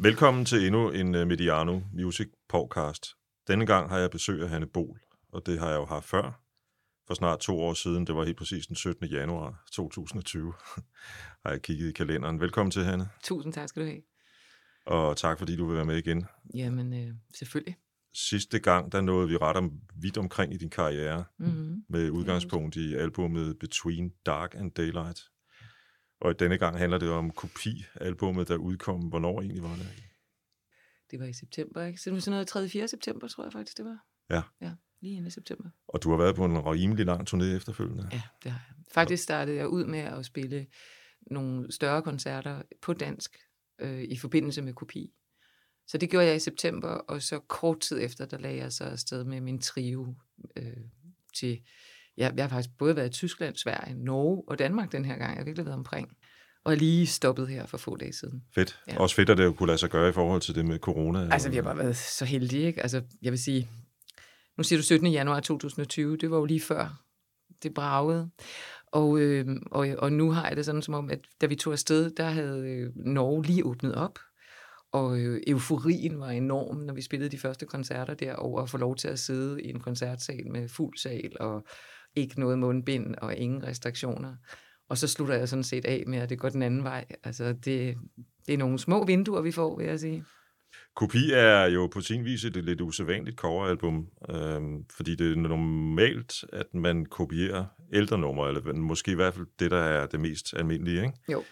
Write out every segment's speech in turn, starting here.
Velkommen til endnu en uh, Mediano Music podcast. Denne gang har jeg besøg af Hanne Bol, og det har jeg jo haft før. For snart to år siden, det var helt præcis den 17. januar 2020, har jeg kigget i kalenderen. Velkommen til, Hanne. Tusind tak skal du have. Og tak, fordi du vil være med igen. Jamen, øh, selvfølgelig. Sidste gang, der nåede vi ret om, vidt omkring i din karriere, Mm-hmm. med udgangspunkt i albumet Between Dark and Daylight. Og denne gang handler det om kopi-albummet, der udkom. Hvornår egentlig var det? Det var i september, ikke? Så det var sådan noget 3. 4. september, tror jeg faktisk, det var. Ja. Ja, lige inden i september. Og du har været på en rimelig lang turné efterfølgende. Ja, det har jeg. Faktisk startede jeg ud med at spille nogle større koncerter på dansk øh, i forbindelse med kopi. Så det gjorde jeg i september, og så kort tid efter, der lagde jeg så afsted med min trio øh, til... Ja, jeg har faktisk både været i Tyskland, Sverige, Norge og Danmark den her gang. Jeg har virkelig været omkring. Og lige stoppet her for få dage siden. Fedt. Ja. Også fedt, at det jo kunne lade sig gøre i forhold til det med corona. Altså, vi har bare været så heldige, ikke? Altså, jeg vil sige, nu siger du 17. januar 2020, det var jo lige før det bragede. Og, øh, og, og nu har jeg det sådan som om, at da vi tog afsted, der havde øh, Norge lige åbnet op, og øh, euforien var enorm, når vi spillede de første koncerter der, over at få lov til at sidde i en koncertsal med fuld sal, og ikke noget mundbind, og ingen restriktioner. Og så slutter jeg sådan set af med, at det går den anden vej. Altså, det, det er nogle små vinduer, vi får, vil jeg sige. Kopi er jo på sin vis et lidt usædvanligt coveralbum, øhm, fordi det er normalt, at man kopierer ældre numre, eller måske i hvert fald det, der er det mest almindelige. Ikke? Jo.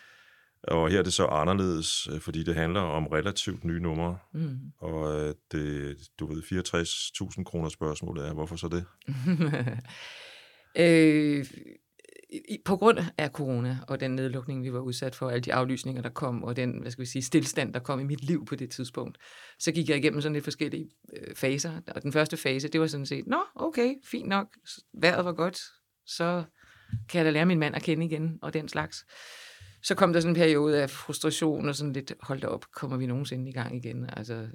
Og her er det så anderledes, øh, fordi det handler om relativt nye numre, Mm. og øh, det, du ved, 64.000 kroner spørgsmålet er, hvorfor så det? øh, i- på grund af corona og den nedlukning, vi var udsat for, alle de aflysninger, der kom, og den, hvad skal vi sige, stillstand, der kom i mit liv på det tidspunkt, så gik jeg igennem sådan lidt forskellige øh, faser. Og den første fase, det var sådan set, nå, okay, fint nok, vejret var godt, så kan jeg da lære min mand at kende igen, og den slags. Så kom der sådan en periode af frustration, og sådan lidt, hold da op, kommer vi nogensinde i gang igen? Altså,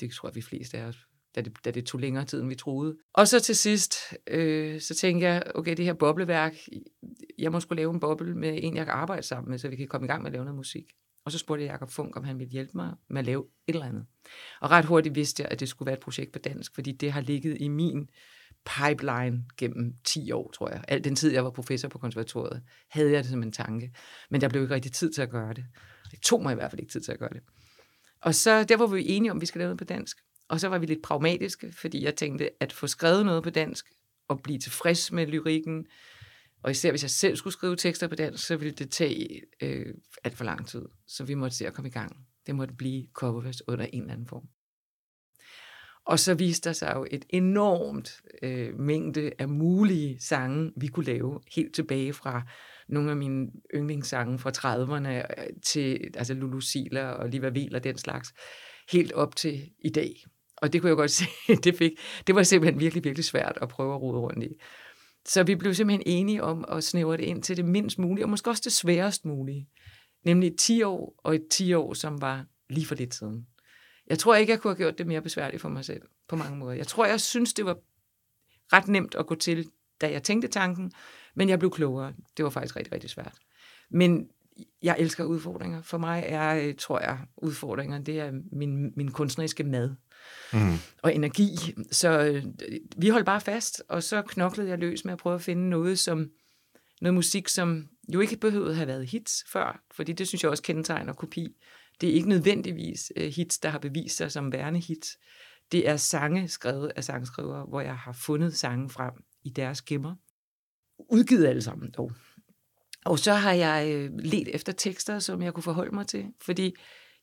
det tror jeg, vi fleste af os da det, da det tog længere tid, end vi troede. Og så til sidst, øh, så tænkte jeg, okay, det her bobleværk, jeg må skulle lave en boble med en, jeg kan arbejde sammen med, så vi kan komme i gang med at lave noget musik. Og så spurgte jeg Jacob Funk, om han ville hjælpe mig med at lave et eller andet. Og ret hurtigt vidste jeg, at det skulle være et projekt på dansk, fordi det har ligget i min pipeline gennem 10 år, tror jeg. Al den tid, jeg var professor på konservatoriet, havde jeg det som en tanke. Men der blev ikke rigtig tid til at gøre det. Det tog mig i hvert fald ikke tid til at gøre det. Og så der var vi enige om, at vi skal lave noget på dansk. Og så var vi lidt pragmatiske, fordi jeg tænkte, at få skrevet noget på dansk, og blive tilfreds med lyrikken, og især hvis jeg selv skulle skrive tekster på dansk, så ville det tage øh, alt for lang tid. Så vi måtte se at komme i gang. Det måtte blive coververs under en eller anden form. Og så viste der sig jo et enormt øh, mængde af mulige sange, vi kunne lave helt tilbage fra nogle af mine yndlingssange fra 30'erne øh, til altså Lulu Siler og Liva Vil og den slags, helt op til i dag. Og det kunne jeg godt se, det, fik, det var simpelthen virkelig, virkelig svært at prøve at rode rundt i. Så vi blev simpelthen enige om at snævre det ind til det mindst mulige, og måske også det sværest mulige. Nemlig et 10 år, og et 10 år, som var lige for lidt siden. Jeg tror ikke, jeg kunne have gjort det mere besværligt for mig selv, på mange måder. Jeg tror, jeg synes, det var ret nemt at gå til, da jeg tænkte tanken, men jeg blev klogere. Det var faktisk rigtig, rigtig svært. Men jeg elsker udfordringer. For mig er, tror jeg, udfordringer, det er min, min kunstneriske mad Mm. og energi. Så øh, vi holdt bare fast, og så knoklede jeg løs med at prøve at finde noget, som, noget musik, som jo ikke behøvede at have været hits før, fordi det synes jeg også kendetegner kopi. Det er ikke nødvendigvis øh, hits, der har bevist sig som værende hits. Det er sange skrevet af sangskrivere, hvor jeg har fundet sange frem i deres gemmer. Udgivet alle sammen dog. Og så har jeg øh, let efter tekster, som jeg kunne forholde mig til, fordi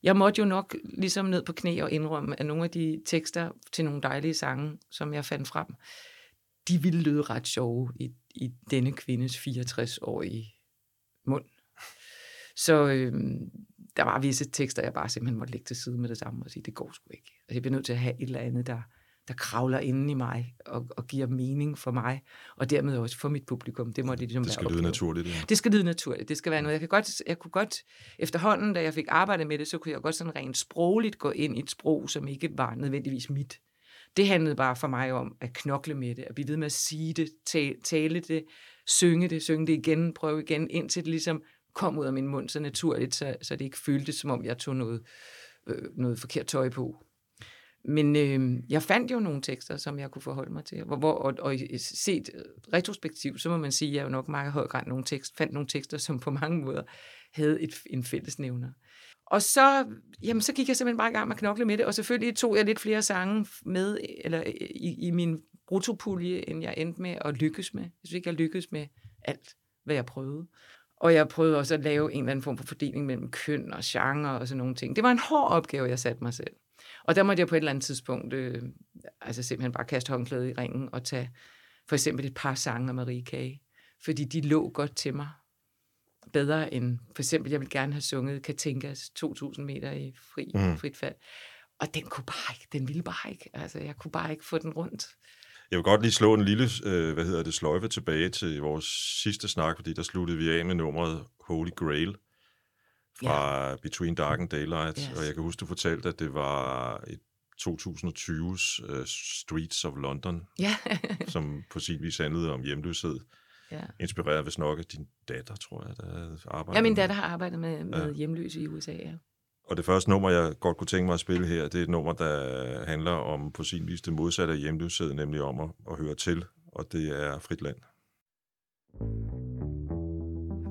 jeg måtte jo nok ligesom ned på knæ og indrømme, at nogle af de tekster til nogle dejlige sange, som jeg fandt frem, de ville lyde ret sjove i, i denne kvindes 64-årige mund. Så øh, der var visse tekster, jeg bare simpelthen måtte lægge til side med det samme og sige, det går sgu ikke. Altså, jeg bliver nødt til at have et eller andet, der, der kravler inden i mig og, og giver mening for mig, og dermed også for mit publikum. Det må det ligesom Det skal lyde naturligt. Ja. Det skal lyde naturligt. Det skal være noget. Jeg, kan godt, jeg kunne godt, efterhånden, da jeg fik arbejdet med det, så kunne jeg godt sådan rent sprogligt gå ind i et sprog, som ikke var nødvendigvis mit. Det handlede bare for mig om at knokle med det, at blive ved med at sige det, tale, tale det, synge det, synge det igen, prøve igen, indtil det ligesom kom ud af min mund så naturligt, så, så det ikke føltes, som om jeg tog noget øh, noget forkert tøj på. Men øh, jeg fandt jo nogle tekster, som jeg kunne forholde mig til. Hvor, hvor, og, og set retrospektivt, så må man sige, at jeg jo nok meget høj grad nogle tekst, fandt nogle tekster, som på mange måder havde et, en fællesnævner. Og så, jamen, så gik jeg simpelthen bare i gang med at knokle med det, og selvfølgelig tog jeg lidt flere sange med eller i, i min brutopulje, end jeg endte med at lykkes med. Jeg synes ikke, jeg lykkedes med alt, hvad jeg prøvede. Og jeg prøvede også at lave en eller anden form for fordeling mellem køn og genre og sådan nogle ting. Det var en hård opgave, jeg satte mig selv. Og der måtte jeg på et eller andet tidspunkt øh, altså simpelthen bare kaste håndklædet i ringen og tage for eksempel et par sange af Marie Kage. Fordi de lå godt til mig. Bedre end, for eksempel, jeg vil gerne have sunget Katinkas 2000 meter i fri, mm. frit fald. Og den kunne bare ikke, den ville bare ikke. Altså, jeg kunne bare ikke få den rundt. Jeg vil godt lige slå en lille, øh, hvad hedder det, sløjfe tilbage til vores sidste snak, fordi der sluttede vi af med nummeret Holy Grail fra ja. Between Dark and Daylight, yes. og jeg kan huske, du fortalte, at det var et 2020's uh, Streets of London, ja. som på sin vis handlede om hjemløshed. Ja. Inspireret hvis nok af din datter, tror jeg, der arbejder Ja, min datter har arbejdet med, med ja. hjemløse i USA, ja. Og det første nummer, jeg godt kunne tænke mig at spille her, det er et nummer, der handler om på sin vis det modsatte af hjemløshed, nemlig om at, at høre til, og det er Frit Land.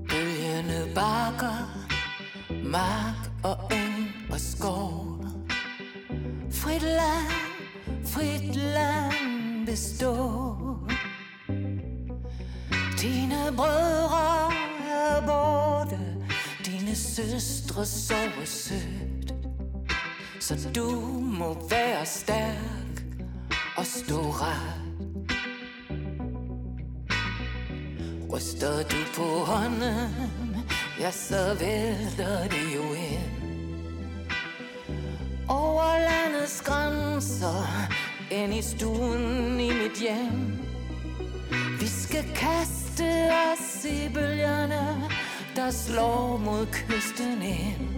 Bølgende bakker mark og eng og skov. Frit land, frit land består. Dine brødre er borte, dine søstre sover sødt. Så du må være stærk og stå ret. Ryster du på hånden ja, så vælter det jo ind. Over landets grænser, ind i stuen i mit hjem. Vi skal kaste os i bølgerne, der slår mod kysten ind.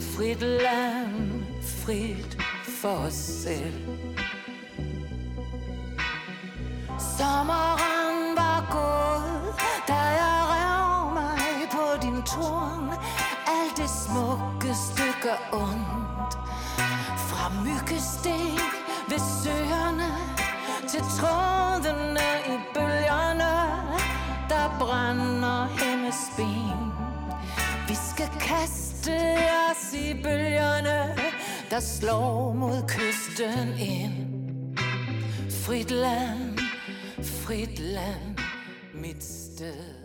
Frit land, frit for os selv. Sommeren var gået, da jeg torn Alt det smukkeste gør ondt. Fra myggestik ved søerne Til trådene i bølgerne Der brænder hendes ben. Vi skal kaste os i bølgerne Der slår mod kysten ind. Frit land, frit land, mit sted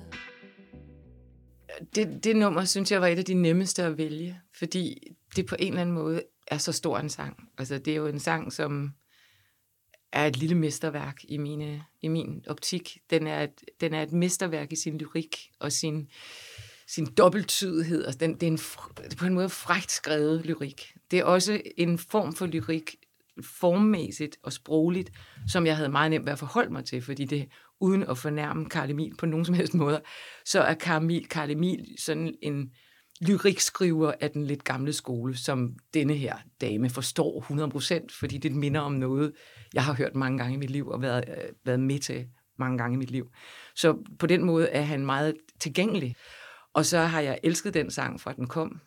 det, det nummer, synes jeg, var et af de nemmeste at vælge, fordi det på en eller anden måde er så stor en sang. Altså, det er jo en sang, som er et lille mesterværk i, mine, i min optik. Den er, et, den er et mesterværk i sin lyrik og sin, sin dobbelttydighed. Altså, den, det, er en, det er på en måde frægt skrevet lyrik. Det er også en form for lyrik, formmæssigt og sprogligt, som jeg havde meget nemt ved at forholde mig til, fordi det uden at fornærme Karl Emil på nogen som helst måde, så er Karl Emil, Karl Emil sådan en lyrikskriver af den lidt gamle skole, som denne her dame forstår 100%, fordi det minder om noget, jeg har hørt mange gange i mit liv og været, øh, været med til mange gange i mit liv. Så på den måde er han meget tilgængelig. Og så har jeg elsket den sang fra den kom.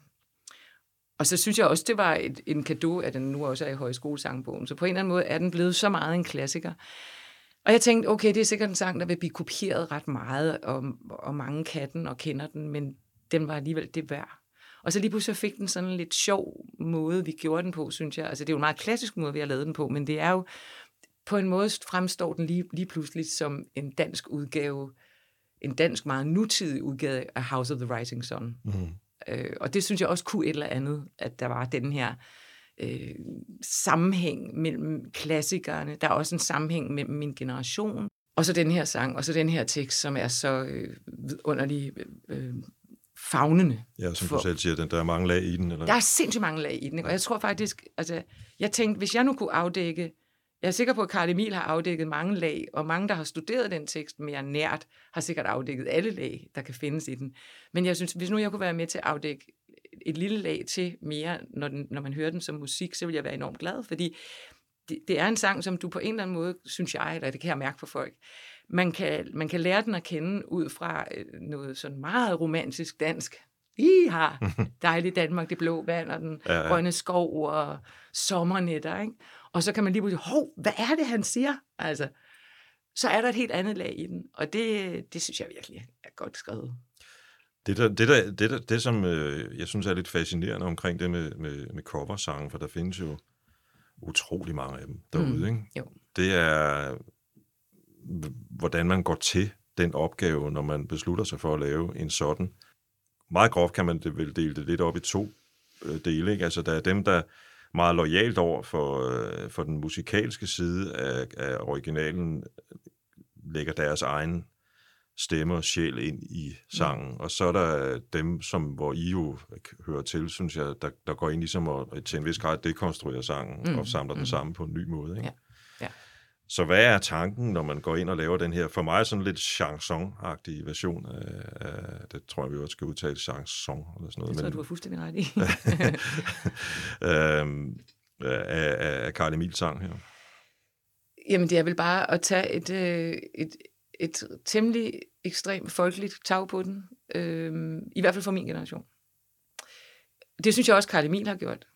Og så synes jeg også, det var et, en gave, at den nu også er i højskolesangbogen. Så på en eller anden måde er den blevet så meget en klassiker, og jeg tænkte, okay, det er sikkert en sang, der vil blive kopieret ret meget, og, og mange kan den og kender den, men den var alligevel det værd. Og så lige pludselig fik den sådan en lidt sjov måde, vi gjorde den på, synes jeg. Altså, det er jo en meget klassisk måde, vi har lavet den på, men det er jo, på en måde fremstår den lige, lige pludselig som en dansk udgave, en dansk meget nutidig udgave af House of the Rising Sun. Mm. Øh, og det synes jeg også kunne et eller andet, at der var den her øh, sammenhæng mellem klassikerne. Der er også en sammenhæng mellem min generation. Og så den her sang, og så den her tekst, som er så øh, underlig øh, fagnende. Ja, som for, du selv siger, den, der er mange lag i den. Eller? Der er sindssygt mange lag i den. Og jeg tror faktisk, altså, jeg tænkte, hvis jeg nu kunne afdække, jeg er sikker på, at Karl Emil har afdækket mange lag, og mange, der har studeret den tekst mere nært, har sikkert afdækket alle lag, der kan findes i den. Men jeg synes, hvis nu jeg kunne være med til at afdække et lille lag til mere, når, den, når man hører den som musik, så vil jeg være enormt glad, fordi det, det er en sang, som du på en eller anden måde, synes jeg, eller det kan jeg mærke på folk, man kan, man kan lære den at kende ud fra øh, noget sådan meget romantisk dansk, Iha, dejligt Danmark, det blå vand og den Ja, ja, ja. ja. grønne skov og sommernetter, ikke? Og så kan man lige pludselig, hov, hvad er det, han siger? Altså, så er der et helt andet lag i den, og det, det synes jeg virkelig er godt skrevet. Det, der, det, der, det, der, det som øh, jeg synes er lidt fascinerende omkring det med, med, med coversange, for der findes jo utrolig mange af dem derude, Mm, ikke? jo. det er, hvordan man går til den opgave, når man beslutter sig for at lave en sådan. Meget groft kan man det vel dele det lidt op i to øh, dele. Ikke? Altså, der er dem, der meget lojalt over for, øh, for den musikalske side af, af originalen, lægger deres egen stemme og sjæl ind i sangen. Og så er der dem, som, hvor I jo hører til, synes jeg, der, der går ind ligesom og til en vis grad dekonstruerer sangen mm. Mm, og samler den mm. sammen på en ny måde. Ikke? Ja, ja. Så hvad er tanken, når man går ind og laver den her, for mig sådan lidt chanson-agtig version af, af det tror jeg, vi også skal udtale chanson eller sådan noget. Det tror jeg, du har fuldstændig ret i. øhm, af, af, af Karl Emils sang her. Jamen, det er vel bare at tage et, øh, et, et temmelig ekstremt folkeligt tag på den. Øh, I hvert fald for min generation. Det synes jeg også, Karl Emil har gjort.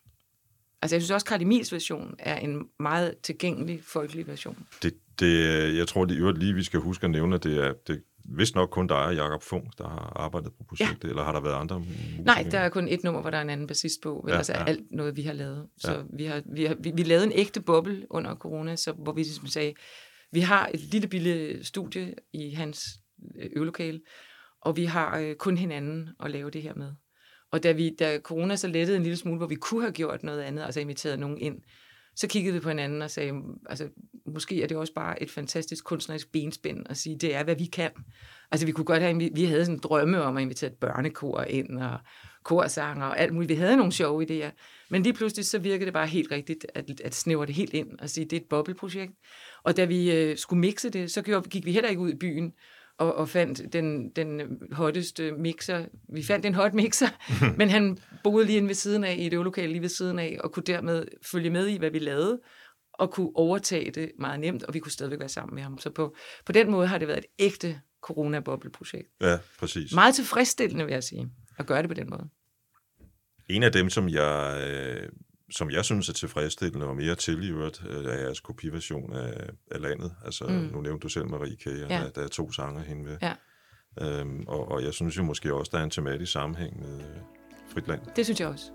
Altså, jeg synes også, Karl Emils version er en meget tilgængelig folkelig version. Det, det, jeg tror det, øvrigt lige, vi skal huske at nævne, at det er det, vist nok kun dig og Jacob Funk, der har arbejdet på projektet, ja. eller har der været andre musikere? Nej, der er kun et nummer, hvor der er en anden bassist på. Ja, Ja, altså ja. alt noget, vi har lavet. Så Ja. vi, har, vi, har, vi, vi lavede en ægte boble under corona, så, hvor vi ligesom sagde, vi har et lille bille studie i hans Øh, øvelokale, og vi har øh, kun hinanden at lave det her med. Og da, vi, da corona så lettede en lille smule, hvor vi kunne have gjort noget andet, altså inviteret nogen ind, så kiggede vi på hinanden og sagde, altså måske er det også bare et fantastisk kunstnerisk benspænd at sige, det er, hvad vi kan. Altså vi kunne godt have, vi, havde sådan en drømme om at invitere et børnekor ind, og korsanger og alt muligt. Vi havde nogle sjove idéer, men lige pludselig så virkede det bare helt rigtigt at, at snævre det helt ind og sige, det er et bobleprojekt. Og da vi øh, skulle mixe det, så gik vi heller ikke ud i byen og, og fandt den, den hotteste mixer. Vi fandt en hot mixer, men han boede lige inde ved siden af, i et øvelokale lige ved siden af, og kunne dermed følge med i, hvad vi lavede, og kunne overtage det meget nemt, og vi kunne stadigvæk være sammen med ham. Så på, på den måde har det været et ægte corona-bobleprojekt. Ja, præcis. Meget tilfredsstillende, vil jeg sige, at gøre det på den måde. En af dem, som jeg, øh, som jeg synes er tilfredsstillende og mere til i øvrigt, øh, er jeres kopiversion af, af landet. Altså, mm. Nu nævnte du selv Marie K., og ja. Der, der er to sanger hende med. Ja. Øhm, og, og jeg synes jo måske også, der er en tematisk sammenhæng med øh, Fritland. Det synes jeg også.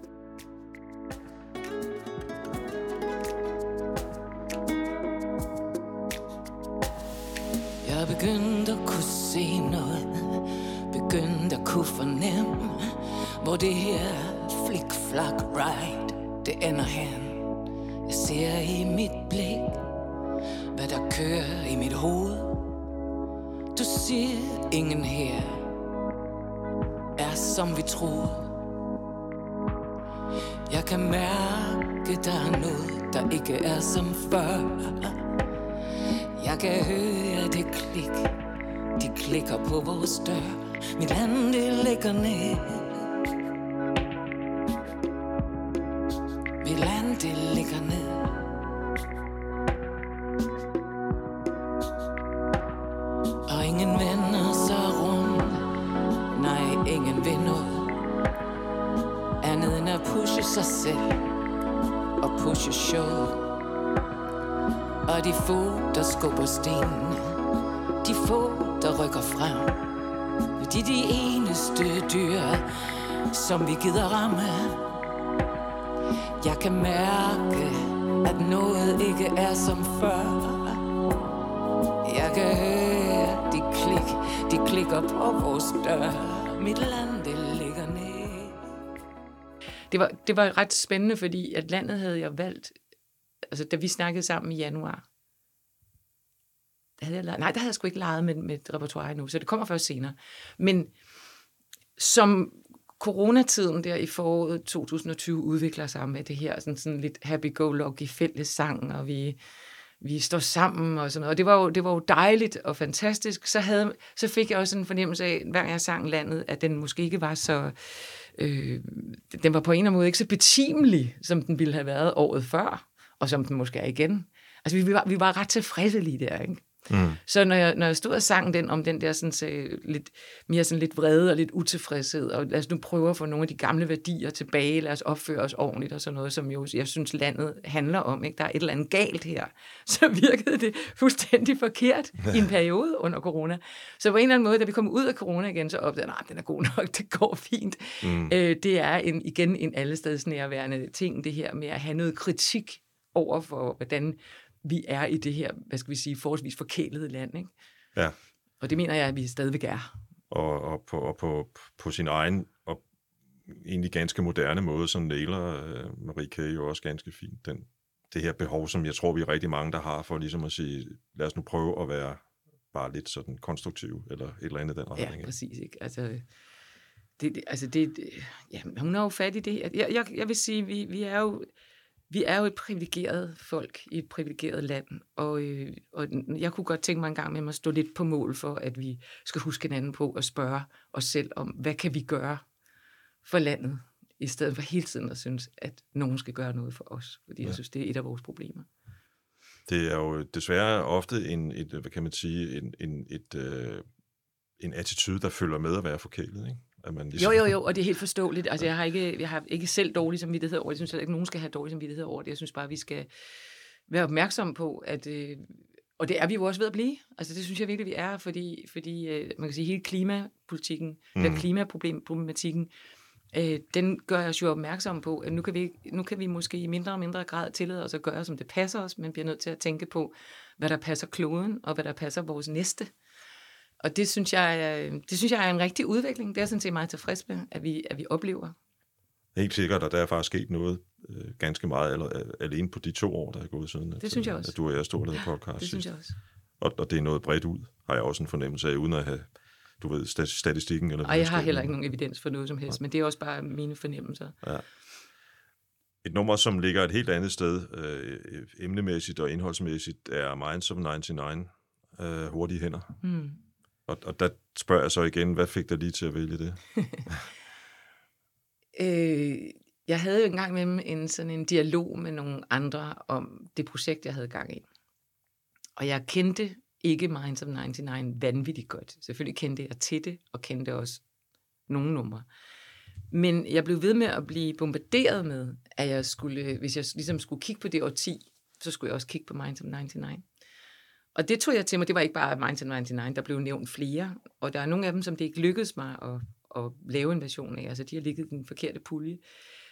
Jeg begyndte at kunne se noget Begyndte at kunne fornemme Hvor det her flik-flak ride det ender hen Jeg ser i mit blik Hvad der kører i mit hoved. Du siger ingen her Er som vi troede. Jeg kan mærke der er noget Der ikke er som før. Jeg kan høre det klik. De klikker på vores dør. Mit andet ligger ned. Det ligger ned. Og ingen vender sig rundt. Nej, ingen vil noget. Andet end at pushe sig selv Og pushe showet. Og de få, der skubber stenene. De få, der rykker frem. De er de eneste dyr Som vi gider ramme jeg kan mærke At noget ikke er som før. Jeg kan høre de klik De klikker på vores dør. Mit land, det ligger ned. Det var, det var ret spændende, fordi at landet havde jeg valgt, altså da vi snakkede sammen i januar, der havde jeg leget, nej, der havde jeg sgu ikke leget med, med et repertoire endnu, så det kommer først senere. Men som coronatiden der i foråret 2020 udvikler sig med det her sådan, sådan lidt happy-go-lucky fællessang, og vi, vi står sammen og sådan noget. Og det var jo, det var jo dejligt og fantastisk. Så, havde, så fik jeg også en fornemmelse af, hver gang jeg sang landet, at den måske ikke var så... Øh, den var på en eller anden måde ikke så betimelig, som den ville have været året før, og som den måske er igen. Altså, vi, vi, var, vi var ret tilfredse lige der, ikke? Mm. Så når jeg, når jeg stod og sang den om den der sådan, så, lidt, mere sådan lidt vrede og lidt utilfredshed, og lad os nu prøve at få nogle af de gamle værdier tilbage, lad os opføre os ordentligt og sådan noget, som jo, jeg synes, landet handler om. Ikke? Der er et eller andet galt her. Så virkede det fuldstændig forkert i en periode under corona. Så på en eller anden måde, da vi kom ud af corona igen, så opdagede jeg, at den er god nok, det går fint. Mm. Øh, det er en, igen en allestedsnærværende ting, det her med at have noget kritik over for, hvordan vi er i det her, hvad skal vi sige, forholdsvis forkælede land. Ikke? Ja. Og det mener jeg, at vi stadigvæk er. Og, og, på, og på, på sin egen og egentlig ganske moderne måde, som nailer uh, Marie K. jo også ganske fint, den, det her behov, som jeg tror, vi er rigtig mange, der har for ligesom at sige, lad os nu prøve at være bare lidt sådan konstruktiv, eller et eller andet den retning. Ja, præcis. Ikke? Altså, det, det, altså det, det, ja, hun har jo fat i det. Jeg, jeg, jeg vil sige, vi, vi er jo vi er jo et privilegeret folk i et privilegeret land, og, øh, og jeg kunne godt tænke mig en gang med at stå lidt på mål for, at vi skal huske hinanden på at spørge os selv om, hvad kan vi gøre for landet, i stedet for hele tiden at synes, at nogen skal gøre noget for os, fordi ja. jeg synes, det er et af vores problemer. Det er jo desværre ofte en, et, hvad kan man sige, en, en, et, øh, en attitude, der følger med at være forkælet, ikke? At man ligesom... Jo, jo, jo, og det er helt forståeligt. Altså, jeg har ikke, jeg har ikke selv dårlig samvittighed over det. Jeg synes at ikke, nogen skal have dårlig samvittighed over det. Jeg synes bare, vi skal være opmærksomme på, at... Øh, og det er vi jo også ved at blive. Altså, det synes jeg virkelig, vi er, fordi, fordi øh, man kan sige, hele klimapolitikken, mm. den klimaproblematikken, øh, den gør os jo opmærksom på, at nu kan, vi, nu kan vi måske i mindre og mindre grad tillade os at gøre, som det passer os, men bliver nødt til at tænke på, hvad der passer kloden, og hvad der passer vores næste. Og det synes, jeg, det synes jeg er en rigtig udvikling. Det er jeg sådan set meget tilfreds med, at vi, at vi oplever. Helt sikkert, og der er faktisk sket noget øh, ganske meget eller, øh, alene på de to år, der er gået siden. Det at, synes jeg også. At du og jeg stod og lavede podcast Det synes jeg også. Og, og det er noget bredt ud, har jeg også en fornemmelse af, uden at have du ved, statistikken. Eller og jeg har heller ikke nogen evidens for noget som helst, ja. men det er også bare mine fornemmelser. Ja. Et nummer, som ligger et helt andet sted, øh, emnemæssigt og indholdsmæssigt, er Minds of 99, øh, Hurtige Hænder. Mm. Og, og der spørger jeg så igen, hvad fik dig lige til at vælge det? øh, jeg havde jo engang med en sådan en dialog med nogle andre om det projekt, jeg havde gang i. Og jeg kendte ikke Minds of 99 vanvittigt godt. Selvfølgelig kendte jeg til det, og kendte også nogle numre. Men jeg blev ved med at blive bombarderet med, at jeg skulle, hvis jeg ligesom skulle kigge på det årti, så skulle jeg også kigge på Minds of 99. Og det tog jeg til mig. Det var ikke bare Minds of 99, der blev nævnt flere. Og der er nogle af dem, som det ikke lykkedes mig at, at lave en version af. Altså, de har ligget i den forkerte pulje.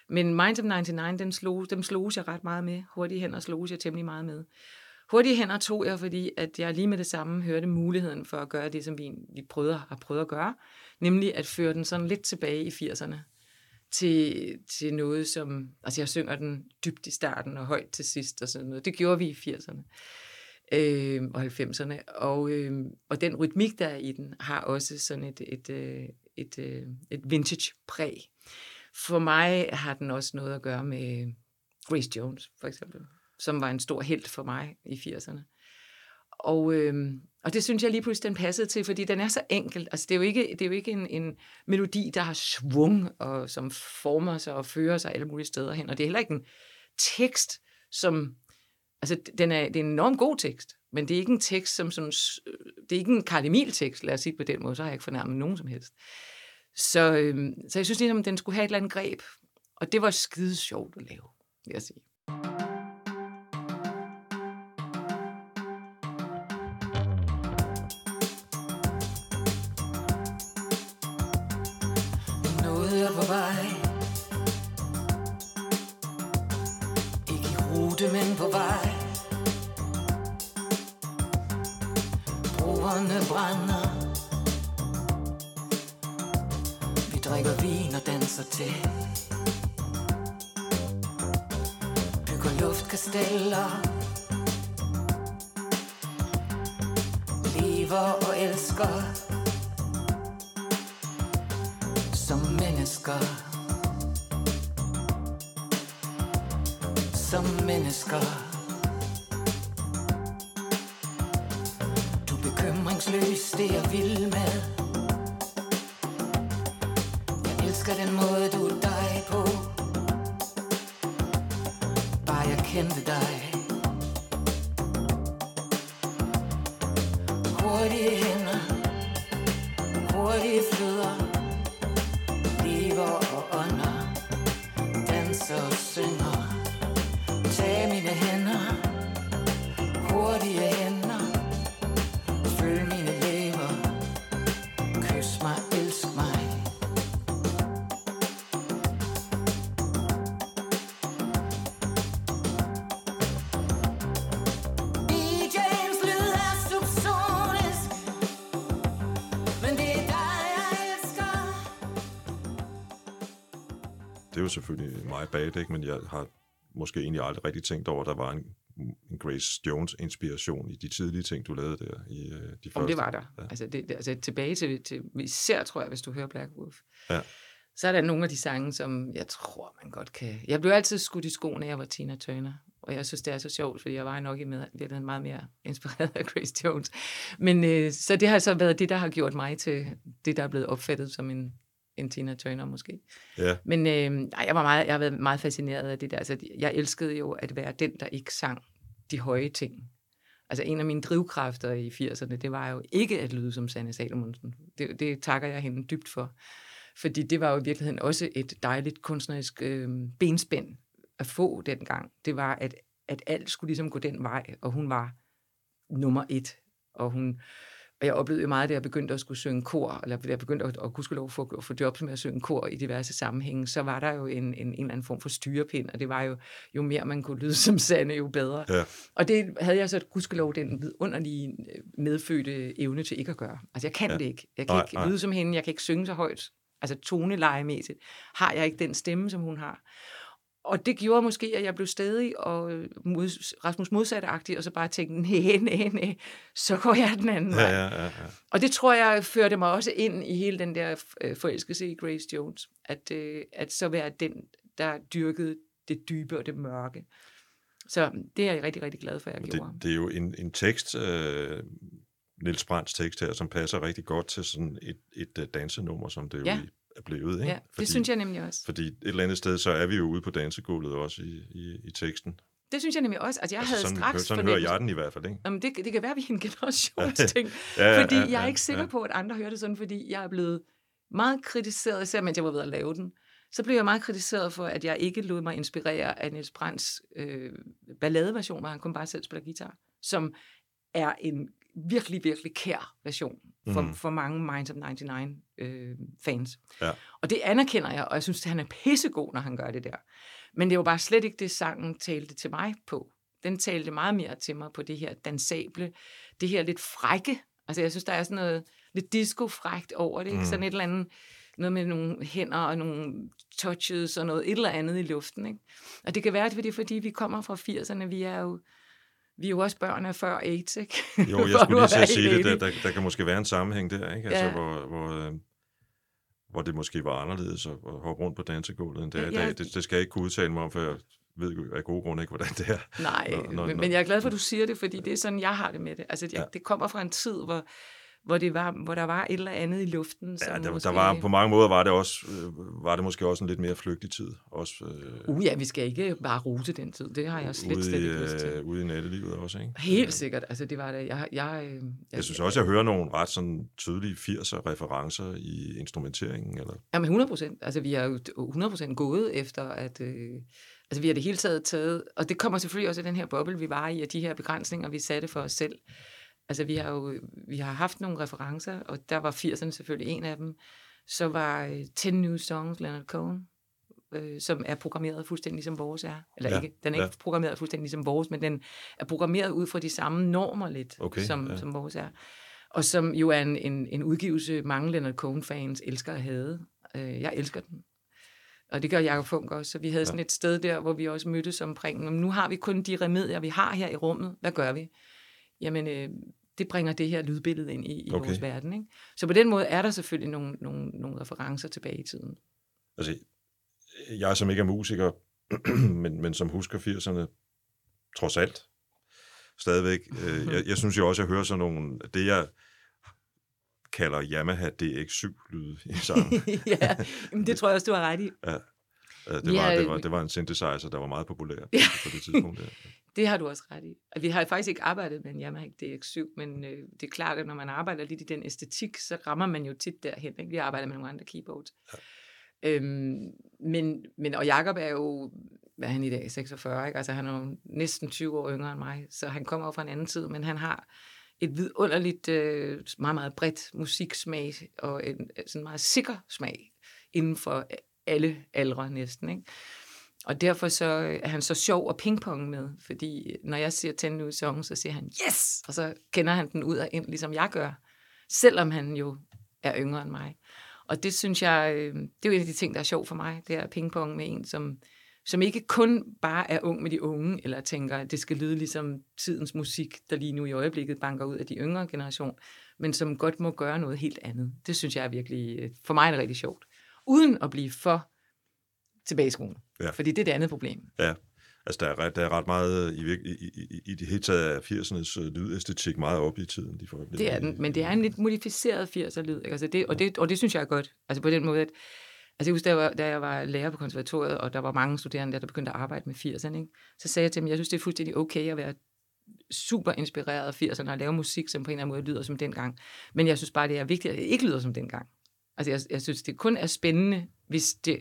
Men Minds of 99, den slog, dem slog jeg ret meget med. Hurtige hænder slog jeg temmelig meget med. Hurtige hænder tog jeg, fordi at jeg lige med det samme hørte muligheden for at gøre det, som vi, vi prøvede, har prøvet at gøre. Nemlig at føre den sådan lidt tilbage i 80'erne til, til noget, som... Altså, jeg synger den dybt i starten og højt til sidst og sådan noget. Det gjorde vi i 80'erne øh, og 90'erne. Og, øh, og den rytmik, der er i den, har også sådan et, et, øh, et, øh, et, et vintage-præg. For mig har den også noget at gøre med Grace Jones, for eksempel, som var en stor held for mig i 80'erne. Og, øh, og det synes jeg lige pludselig, den passede til, fordi den er så enkel. Altså, det er jo ikke, det er jo ikke en, en melodi, der har svung, og som former sig og fører sig alle mulige steder hen. Og det er heller ikke en tekst, som Altså, den er, det er en enormt god tekst, men det er ikke en tekst som sådan, øh, det er ikke en kardemil tekst, lad os sige på den måde, så har jeg ikke fornærmet nogen som helst. Så, øh, så jeg synes ligesom, den skulle have et eller andet greb, og det var skide sjovt at lave, vil jeg sige. Kasteller Lever og elsker Som mennesker. Som mennesker. Bekymringsløs, det jeg vil selvfølgelig mig bag ikke? men jeg har måske egentlig aldrig rigtig tænkt over, at der var en, en Grace Jones-inspiration i de tidlige ting, du lavede der i øh, de første. Om det var der. Ja. Altså, det, det, altså tilbage til, til, især tror jeg, hvis du hører Black Wolf, Ja. så er der nogle af de sange, som jeg tror, man godt kan... Jeg blev altid skudt i skoene, når jeg var Tina Turner. Og jeg synes, det er så sjovt, fordi jeg var nok i med, virkeligheden meget mere inspireret af Grace Jones. Men øh, så det har så været det, der har gjort mig til det, der er blevet opfattet som en, en Tina Turner måske. Ja, Men øh, nej, jeg, var meget, jeg har været meget fascineret af det der. Altså, jeg elskede jo at være den, der ikke sang de høje ting. Altså en af mine drivkræfter i 80'erne, det var jo ikke at lyde som Sanne Salomonsen. Det, det takker jeg hende dybt for. Fordi det var jo i virkeligheden også et dejligt kunstnerisk øh, benspænd at få dengang. Det var, at, at alt skulle ligesom gå den vej, og hun var nummer et. Og hun, og jeg oplevede jo meget, da jeg begyndte at skulle synge kor, eller da jeg begyndte at, at kunne lov få, at få jobs med at synge kor i diverse sammenhænge, så var der jo en, en, en eller anden form for styrepind, og det var jo, jo mere man kunne lyde som Sanne, jo bedre. ja, Og det havde jeg så gudskelov den vidunderlige øh, medfødte evne til ikke at gøre. Altså jeg kan Ja. det ikke. Jeg kan Nej, ikke nej. lyde som hende, jeg kan ikke synge så højt. Altså tonelegemæssigt har jeg ikke den stemme, som hun har. Og det gjorde måske, at jeg blev stedig og øh, mod, Rasmus modsatteagtig, og så bare tænkte, nej, nej, nej, så går jeg den anden ja, vej. ja, ja, ja. Og det tror jeg førte mig også ind i hele den der øh, forelskelse i Grace Jones. At, øh, at så være den, der dyrkede det dybe og det mørke. Så det er jeg rigtig, rigtig glad for, at jeg Men gjorde. det, det er jo en, en tekst, øh, Niels Brands tekst her, som passer rigtig godt til sådan et, et dansenummer, som det jo Ja. Er blevet. Ikke? Ja, det synes jeg nemlig også. Fordi et eller andet sted, så er vi jo ude på dansegulvet også i, i, i teksten. Det synes jeg nemlig også. Altså, jeg altså, havde sådan, straks sådan hører jeg den i hvert fald, ikke? Jamen, det, det kan være, at vi er en generationsting. Ja, ja, fordi ja, jeg er ja, ikke sikker ja. på, at andre hører det sådan, fordi jeg er blevet meget kritiseret, især mens jeg var ved at lave den. Så blev jeg meget kritiseret for, at jeg ikke lod mig inspirere af Niels Brands øh, balladeversion, hvor han kun bare selv spiller guitar, som er en virkelig, virkelig kær version for, mm. for mange Minds of 99 øh, fans. Ja. Og det anerkender jeg, og jeg synes, at han er pissegod, når han gør det der. Men det var bare slet ikke det, sangen talte til mig på. Den talte meget mere til mig på det her dansable, det her lidt frække. Altså jeg synes, der er sådan noget lidt disco-frækt over det. Ikke? Mm. Sådan et eller andet, noget med nogle hænder og nogle touches og noget et eller andet i luften. Ikke? Og det kan være, at det er fordi, vi kommer fra 80'erne. Vi er jo, vi er jo også børn af før AIDS, ikke? Jo, jeg skulle lige at sige det. Der, der, der kan måske være en sammenhæng der, ikke? Altså, Ja. hvor, hvor, øh, hvor det måske var anderledes at, at hoppe rundt på dansegulvet, end det er i Ja, dag. Det, det skal jeg ikke kunne udtale mig om, for jeg ved af gode grunde ikke, hvordan det er. Nej, Nå, nå, men, nå. men jeg er glad for, at du siger det, fordi det er sådan, jeg har det med det. Altså, jeg, Ja. det kommer fra en tid, hvor, hvor, det var, hvor der var et eller andet i luften. Som Ja, der, måske... der var, på mange måder var det, også, øh, var det måske også en lidt mere flygtig tid. Også, øh, Uh ja, vi skal ikke bare rose den tid. Det har jeg slet, slet i, ikke lyst til. øh, ude i nattelivet også, ikke? Helt sikkert. Altså, det var det. Jeg, jeg, øh, jeg, Jeg synes også, jeg hører nogle ret sådan tydelige 80'er-referencer i instrumenteringen. Eller, Jamen 100 procent. Altså, vi er jo 100 procent gået efter, at... Øh, altså, vi har det hele taget taget... Og det kommer selvfølgelig også af den her boble, vi var i, og de her begrænsninger, vi satte for os selv. Altså, vi har jo vi har haft nogle referencer, og der var 80'erne selvfølgelig en af dem. Så var øh, 10 New Songs, Leonard Cohen, øh, som er programmeret fuldstændig som vores er. Eller Ja, ja, ikke, den er ja. ikke programmeret fuldstændig som vores, men den er programmeret ud fra de samme normer lidt, Okay, som, ja. som vores er. Og som jo er en, en, en udgivelse, mange Leonard Cohen-fans elsker at have. Øh, jeg elsker den. Og det gør Jacob Funk også. Så vi havde sådan et sted der, hvor vi også mødtes omkring, "Nå, men nu har vi kun de remedier, vi har her i rummet. Hvad gør vi? Jamen, øh, det bringer det her lydbillede ind i, i Okay. vores verden. Ikke? Så på den måde er der selvfølgelig nogle, nogle, nogle referencer tilbage i tiden. altså, jeg som ikke er musiker, men, men som husker 80'erne, trods alt, stadigvæk. Øh, jeg, jeg synes jo også, jeg hører sådan nogle, det jeg kalder Yamaha DX7-lyde i sangen. ja, men det tror jeg også, du har ret i. Øh, det, var, er- det, var, det var en synthesizer, der var meget populær på det tidspunkt. Der. Det har du også ret i. Vi har faktisk ikke arbejdet med en Yamaha DX7, men øh, det er klart, at når man arbejder lidt i den æstetik, så rammer man jo tit derhen. Ikke? Vi arbejder med nogle andre keyboards. Ja. Øhm, men, men, og Jakob er jo, hvad er han i dag, 46, ikke? Altså han er jo næsten 20 år yngre end mig, så han kommer jo fra en anden tid, men han har et vidunderligt, øh, meget, meget bredt musiksmag, og en sådan meget sikker smag inden for alle aldre næsten, ikke? Og derfor så øh, er han så sjov og pingpong med, fordi øh, når jeg siger Ten New Song, så siger han yes, og så kender han den ud og ind, ligesom jeg gør, selvom han jo er yngre end mig. Og det synes jeg, øh, det er jo en af de ting, der er sjov for mig, det er pingpong med en, som, som ikke kun bare er ung med de unge, eller tænker, at det skal lyde ligesom tidens musik, der lige nu i øjeblikket banker ud af de yngre generation, men som godt må gøre noget helt andet. Det synes jeg er virkelig, for mig er det rigtig sjovt. Uden at blive for tilbage i skolen. Ja. Fordi det er det andet problem. Ja, altså der er, ret, der er ret meget i, i, i, i det hele taget af 80'ernes øh, lydæstetik meget op i tiden. De får, det er den, men det er en lidt modificeret 80'er lyd. Ikke? Altså det, og, det, og det synes jeg er godt. Altså på den måde, at Altså jeg husker, da jeg, var, da jeg var lærer på konservatoriet, og der var mange studerende der, der begyndte at arbejde med 80'erne, ikke? så sagde jeg til dem, jeg synes, det er fuldstændig okay at være super inspireret af 80'erne og lave musik, som på en eller anden måde lyder som dengang. Men jeg synes bare, det er vigtigt, at det ikke lyder som dengang. Altså jeg, jeg synes, det kun er spændende, hvis det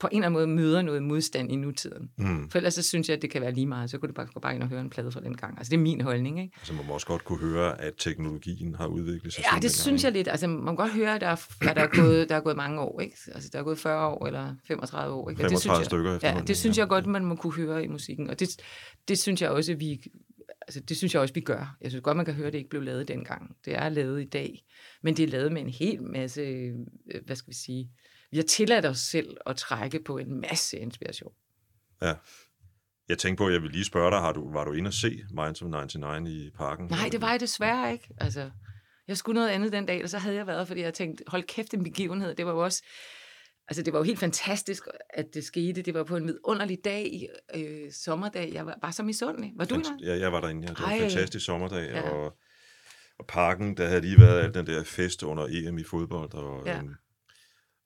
på en eller anden måde møder noget modstand i nutiden. Mm. For ellers så synes jeg, at det kan være lige meget. Så kunne du bare gå bare ind og høre en plade fra den gang. Altså det er min holdning. Ikke? Altså man må også godt kunne høre, at teknologien har udviklet sig. Ja, det synes jeg lidt. Altså man kan godt høre, at der er, at der er, gået, der er gået mange år. Ikke? Altså der er gået 40 år eller 35 år. Ikke? 35 det synes jeg, stykker Ja, det synes jeg godt, man må kunne høre i musikken. Og det, det synes jeg også, vi altså, det synes jeg også, vi gør. Jeg synes godt, man kan høre, at det ikke blev lavet dengang. Det er lavet i dag. Men det er lavet med en hel masse, øh, hvad skal vi sige, vi har tilladt os selv at trække på en masse inspiration. Ja. Jeg tænkte på, at jeg vil lige spørge dig, har du, var du inde og se Minds of 99 i parken? Nej, det var jeg desværre ikke. Altså, jeg skulle noget andet den dag, og så havde jeg været, fordi jeg tænkte, hold kæft, en begivenhed. Det var jo også, altså det var jo helt fantastisk, at det skete. Det var på en vidunderlig dag, øh, sommerdag. Jeg var bare så misundelig. Var du der? Ja, jeg var derinde. Ja. Det var Ej. en fantastisk sommerdag, ja. og, og parken, der havde lige været al den der fest under EM i fodbold, og ja. en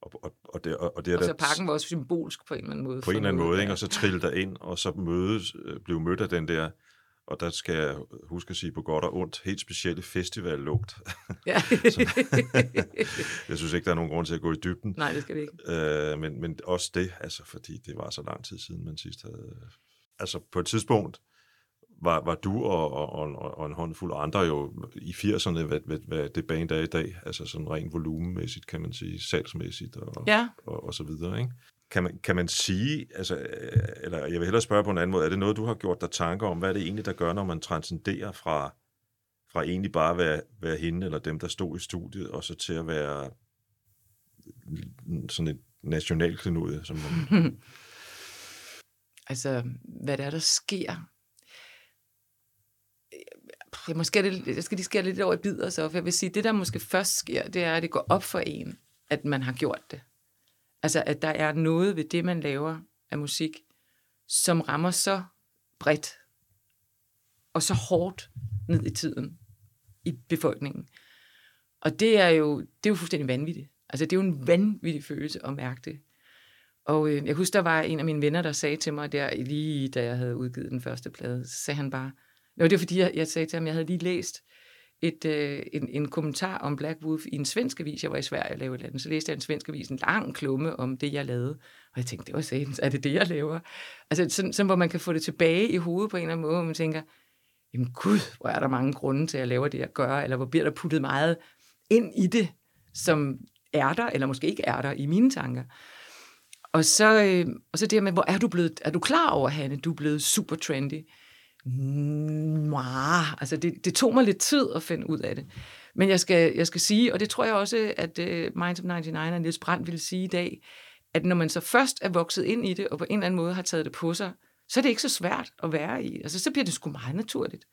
og, og, og, det, og, det er og så pakken var også symbolsk på en eller anden måde. På en eller anden måde, ikke? og så trille der ind, og så mødes, øh, blive mødt af den der, og der skal jeg huske at sige på godt og ondt, helt specielle festivallugt. Ja. jeg synes ikke, der er nogen grund til at gå i dybden. Nej, det skal vi ikke. Øh, men, men også det, altså, fordi det var så lang tid siden, man sidst havde... Altså på et tidspunkt, var, var du og, og, og, og en håndfuld andre jo i 80'erne, hvad, hvad, hvad det band er i dag, altså sådan rent volumenmæssigt, kan man sige, salgsmæssigt og, ja. og, og så videre, ikke? Kan man, kan man sige, altså, øh, eller jeg vil hellere spørge på en anden måde, er det noget, du har gjort dig tanker om, hvad er det egentlig, der gør, når man transcenderer fra, fra egentlig bare at være, være hende eller dem, der stod i studiet, og så til at være sådan et nationalklenode, som man... altså, hvad det er, der sker, det måske det, jeg skal lige skære lidt over i bidder, så for jeg vil sige, det der måske først sker, det er, at det går op for en, at man har gjort det. Altså, at der er noget ved det, man laver af musik, som rammer så bredt og så hårdt ned i tiden i befolkningen. Og det er jo, det er jo fuldstændig vanvittigt. Altså, det er jo en vanvittig følelse at mærke det. Og øh, jeg husker, der var en af mine venner, der sagde til mig der, lige da jeg havde udgivet den første plade, så sagde han bare, Nå, det var fordi, jeg, jeg sagde til ham, jeg havde lige læst et, øh, en, en kommentar om Black Wolf i en svensk avis. Jeg var i Sverige og lavede et andet. Så læste jeg en svensk avis, en lang klumme om det, jeg lavede. Og jeg tænkte, det var satans, er det det, jeg laver? Altså sådan, sådan, hvor man kan få det tilbage i hovedet på en eller anden måde, hvor man tænker, jamen gud, hvor er der mange grunde til, at jeg laver det, jeg gør, eller hvor bliver der puttet meget ind i det, som er der, eller måske ikke er der i mine tanker. Og så, øh, og så det her med, hvor er du blevet, er du klar over, Hanne, du er blevet super trendy? Mwah. Altså det, det tog mig lidt tid at finde ud af det. Men jeg skal, jeg skal sige, og det tror jeg også, at uh, Minds of 99 og Niels Brandt ville sige i dag, at når man så først er vokset ind i det, og på en eller anden måde har taget det på sig, så er det ikke så svært at være i. Altså så bliver det sgu meget naturligt.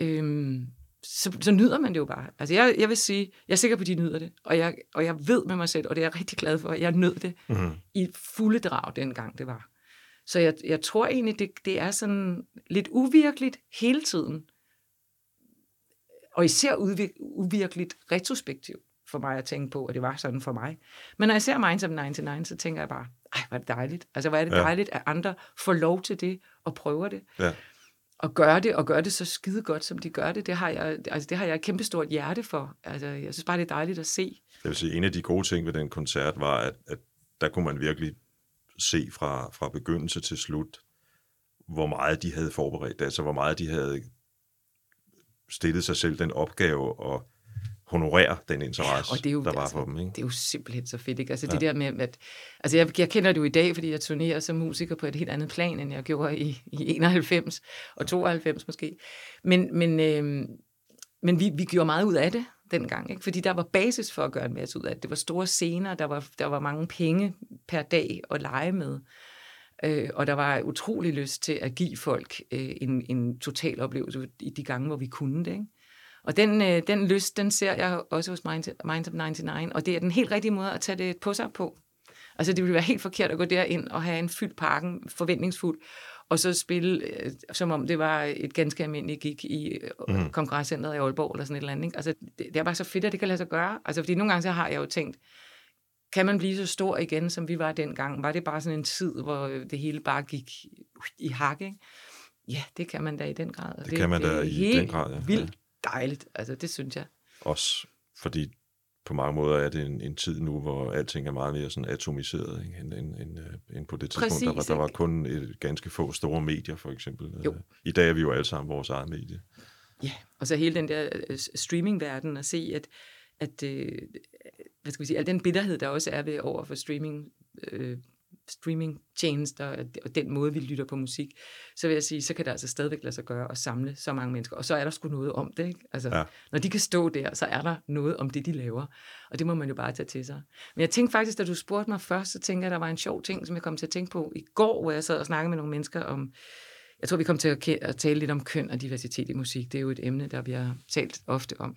Øhm, så, så nyder man det jo bare. Altså jeg, jeg vil sige, jeg er sikker på, at de nyder det, og jeg, og jeg ved med mig selv, og det er jeg rigtig glad for, at jeg nød det mm. i fulde drag dengang det var. Så jeg, jeg tror egentlig, det, det er sådan lidt uvirkeligt hele tiden. Og især uvirkeligt retrospektivt for mig at tænke på, at det var sådan for mig. Men når jeg ser Minds of 99, så tænker jeg bare, ej, hvor er det dejligt. Altså, hvor er det ja. dejligt, at andre får lov til det og prøver det. Ja. og gøre det, og gøre det så skide godt, som de gør det, det har jeg, altså, det har jeg et kæmpestort hjerte for. Altså, jeg synes bare, det er dejligt at se. Jeg vil sige, en af de gode ting ved den koncert var, at, at der kunne man virkelig se fra, fra begyndelse til slut, hvor meget de havde forberedt, altså hvor meget de havde stillet sig selv den opgave og honorere den interesse, og det er jo, der var altså, for dem. Ikke? Det er jo simpelthen så fedt, ikke? Altså ja. det der med, at... Altså jeg, jeg kender det jo i dag, fordi jeg turnerer som musiker på et helt andet plan, end jeg gjorde i, i 91 og 92 måske. Men, men, øh, men vi, vi gjorde meget ud af det dengang, ikke? fordi der var basis for at gøre en masse ud af det. Det var store scener, der var, der var mange penge per dag at lege med. Øh, og der var utrolig lyst til at give folk øh, en, en total oplevelse i de gange, hvor vi kunne det. Ikke? Og den, øh, den lyst, den ser jeg også hos Minds, Minds of 99, og det er den helt rigtige måde at tage det på sig på. Altså det ville være helt forkert at gå derind og have en fyldt parken, forventningsfuld, og så spille, øh, som om det var et ganske almindeligt gik i øh, mm. kongresscenteret i Aalborg eller sådan et eller andet. Ikke? Altså det, det er bare så fedt, at det kan lade sig gøre. Altså fordi nogle gange så har jeg jo tænkt, kan man blive så stor igen, som vi var dengang? Var det bare sådan en tid, hvor det hele bare gik i hak, ikke? Ja, det kan man da i den grad. Det, det kan man da i den grad, ja. vildt dejligt. Altså, det synes jeg. Også fordi på mange måder er det en, en tid nu, hvor alting er meget mere sådan atomiseret ikke? End, end, end, øh, end på det tidspunkt. Præcis, der, var, der var kun et, ganske få store medier, for eksempel. Jo. I dag er vi jo alle sammen vores eget medie. Ja, og så hele den der øh, streamingverden at se, at, at øh, hvad skal vi sige, al den bitterhed, der også er ved over for streaming øh, streaming-tjenester og den måde, vi lytter på musik, så vil jeg sige, så kan det altså stadigvæk lade sig gøre at samle så mange mennesker. Og så er der sgu noget om det. Ikke? Altså, ja. Når de kan stå der, så er der noget om det, de laver. Og det må man jo bare tage til sig. Men jeg tænkte faktisk, da du spurgte mig først, så tænker jeg, at der var en sjov ting, som jeg kom til at tænke på i går, hvor jeg sad og snakkede med nogle mennesker om, jeg tror, vi kom til at tale lidt om køn og diversitet i musik. Det er jo et emne, der vi har talt ofte om.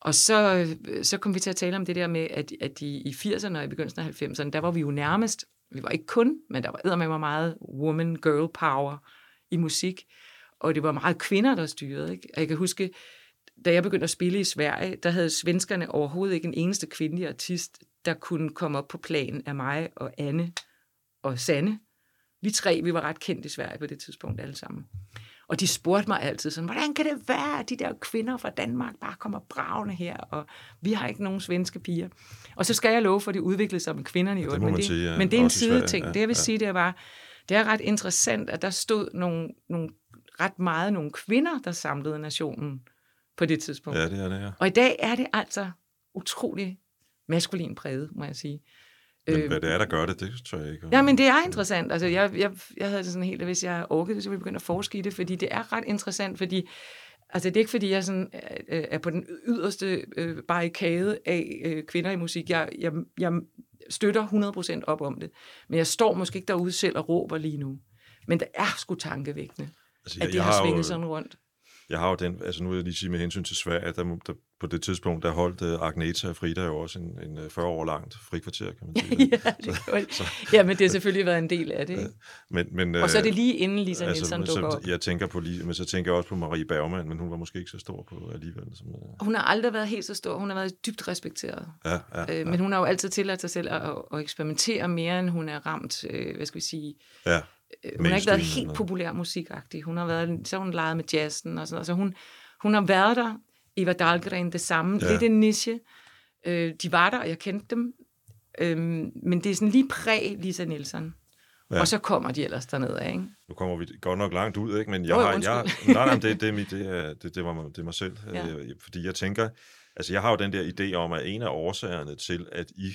Og så, så kom vi til at tale om det der med, at, at i, i 80'erne og i begyndelsen af 90'erne, der var vi jo nærmest vi var ikke kun, men der var med mig meget woman, girl power i musik. Og det var meget kvinder, der styrede. Ikke? Og jeg kan huske, da jeg begyndte at spille i Sverige, der havde svenskerne overhovedet ikke en eneste kvindelig artist, der kunne komme op på planen af mig og Anne og Sanne. Vi tre, vi var ret kendt i Sverige på det tidspunkt alle sammen. Og de spurgte mig altid sådan, hvordan kan det være, at de der kvinder fra Danmark bare kommer bravende her, og vi har ikke nogen svenske piger. Og så skal jeg love for, at det udviklede sig med kvinderne i ja, men, det, sige, ja. men det er en side ting. Ja, det jeg vil ja. sige, det var, det er ret interessant, at der stod nogle, nogle ret meget nogle kvinder, der samlede nationen på det tidspunkt. Ja, det er det, ja. Og i dag er det altså utrolig maskulin præget, må jeg sige. Men øh, hvad det er, der gør det, det tror jeg ikke. Ja, men det er interessant. Altså, jeg, jeg, jeg havde det sådan helt, at hvis jeg orkede, så ville jeg begynde at forske i det, fordi det er ret interessant, fordi Altså, det er ikke, fordi jeg sådan, øh, er på den yderste øh, barrikade af øh, kvinder i musik. Jeg, jeg, jeg støtter 100% op om det. Men jeg står måske ikke derude selv og råber lige nu. Men det er sgu tankevækkende, altså, jeg, at det jeg har svinget jo, sådan rundt. Jeg har jo den, altså nu vil jeg lige sige med hensyn til Sverige, der, der på det tidspunkt, der holdt uh, Agneta og Frida jo også en, en 40 år langt frikvarter, kan man sige. ja, det så, så, ja, men det har selvfølgelig været en del af det. Ikke? Men, men, og så er det lige inden Lisa altså, Nielsen dukker op. Jeg tænker på lige, men så tænker jeg også på Marie Bergman, men hun var måske ikke så stor på alligevel. Som, uh... Hun har aldrig været helt så stor. Hun har været dybt respekteret. Ja, ja, øh. Men hun har jo altid tilladt sig selv at, at eksperimentere mere, end hun er ramt, øh, hvad skal vi sige... Ja øh, hun har ikke været helt populær musikagtig. Hun har været, så hun leget med jazzen og sådan noget. Så hun, hun har været der. Eva Dahlgren, det samme. Ja. Lidt en niche. Øh, de var der, og jeg kendte dem. Øh, men det er sådan lige præg Lisa Nielsen. Ja. Og så kommer de ellers derned af, ikke? Nu kommer vi godt nok langt ud, ikke? Men jeg har... Jeg, nej, nej, det, det, det, er, det, det, var, det er mig selv. Ja. Øh, fordi jeg tænker... Altså, jeg har jo den der idé om, at en af årsagerne til, at I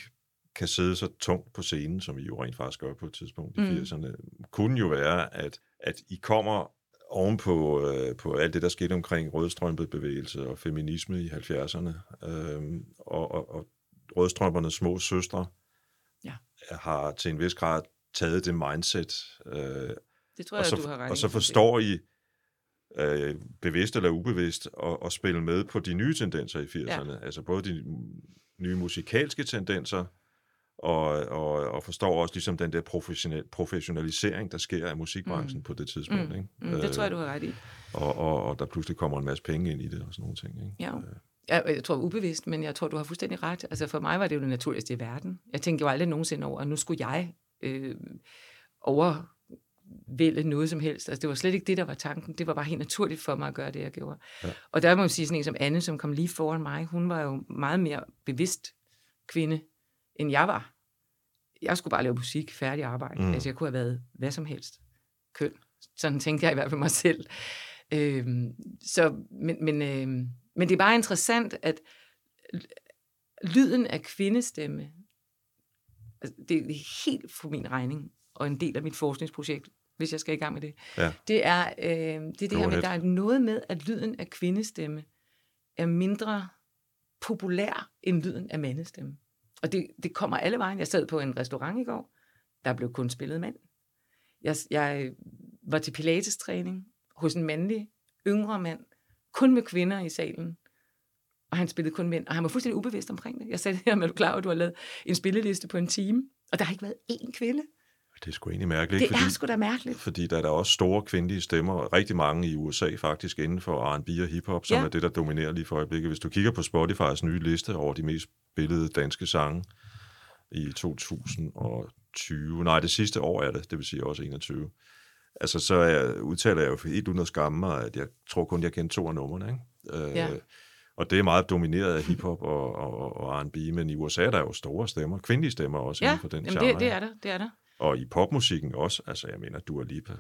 kan sidde så tungt på scenen, som I jo rent faktisk gør på et tidspunkt i mm. 80'erne, kunne jo være, at, at I kommer ovenpå øh, på alt det, der skete omkring rødstrømpebevægelse og feminisme i 70'erne. Øh, og, og, og rødstrømpernes små søstre ja. har til en vis grad taget det mindset. Øh, det tror jeg, og så, du har ret Og så forstår I, øh, bevidst eller ubevidst, at spille med på de nye tendenser i 80'erne. Ja. Altså både de nye musikalske tendenser, og, og, og forstår også ligesom den der professionel, professionalisering, der sker af musikbranchen mm. på det tidspunkt. Mm. Ikke? Mm, det tror jeg, du har ret i. Og, og, og der pludselig kommer en masse penge ind i det og sådan nogle ting. Ikke? Ja. Jeg, jeg tror ubevidst, men jeg tror, du har fuldstændig ret. Altså for mig var det jo det naturligste i verden. Jeg tænkte jo aldrig nogensinde over, at nu skulle jeg øh, over vælge noget som helst. Altså, det var slet ikke det, der var tanken. Det var bare helt naturligt for mig at gøre det, jeg gjorde. Ja. Og der må man sige, sådan en som Anne, som kom lige foran mig, hun var jo meget mere bevidst kvinde, end jeg var. Jeg skulle bare lave musik, færdig arbejde. Mm. Altså, jeg kunne have været hvad som helst. Køn. Sådan tænkte jeg i hvert fald mig selv. Øhm, så, men, men, øhm, men det er bare interessant, at lyden af kvindestemme, altså, det er helt for min regning, og en del af mit forskningsprojekt, hvis jeg skal i gang med det. Ja. Det er øh, det, er det Go her med, der er noget med, at lyden af kvindestemme er mindre populær end lyden af mandestemme. Og det, det kommer alle vejen. Jeg sad på en restaurant i går, der blev kun spillet mænd. Jeg, jeg var til pilates-træning hos en mandlig, yngre mand, kun med kvinder i salen. Og han spillede kun mænd, og han var fuldstændig ubevidst omkring det. Jeg sagde til ham, er du klar at du har lavet en spilleliste på en time? Og der har ikke været én kvinde. Det er sgu egentlig mærkeligt, Det fordi, er sgu da mærkeligt. fordi der er der også store kvindelige stemmer, rigtig mange i USA faktisk inden for R&B og hiphop, som Ja. er det, der dominerer lige for øjeblikket. Hvis du kigger på Spotify's nye liste over de mest spillede danske sange i 2020, nej, det sidste år er det, det vil sige også 21, altså så er, udtaler jeg jo helt uden at skamme mig, at jeg tror kun, jeg kender to af numrene, ikke? Øh, Ja. Og det er meget domineret af hiphop og, og, og R&B, men i USA er der jo store stemmer, kvindelige stemmer også Ja, inden for den jamen genre. det, det er der, det er der. Og i popmusikken også, altså jeg mener, du er lige på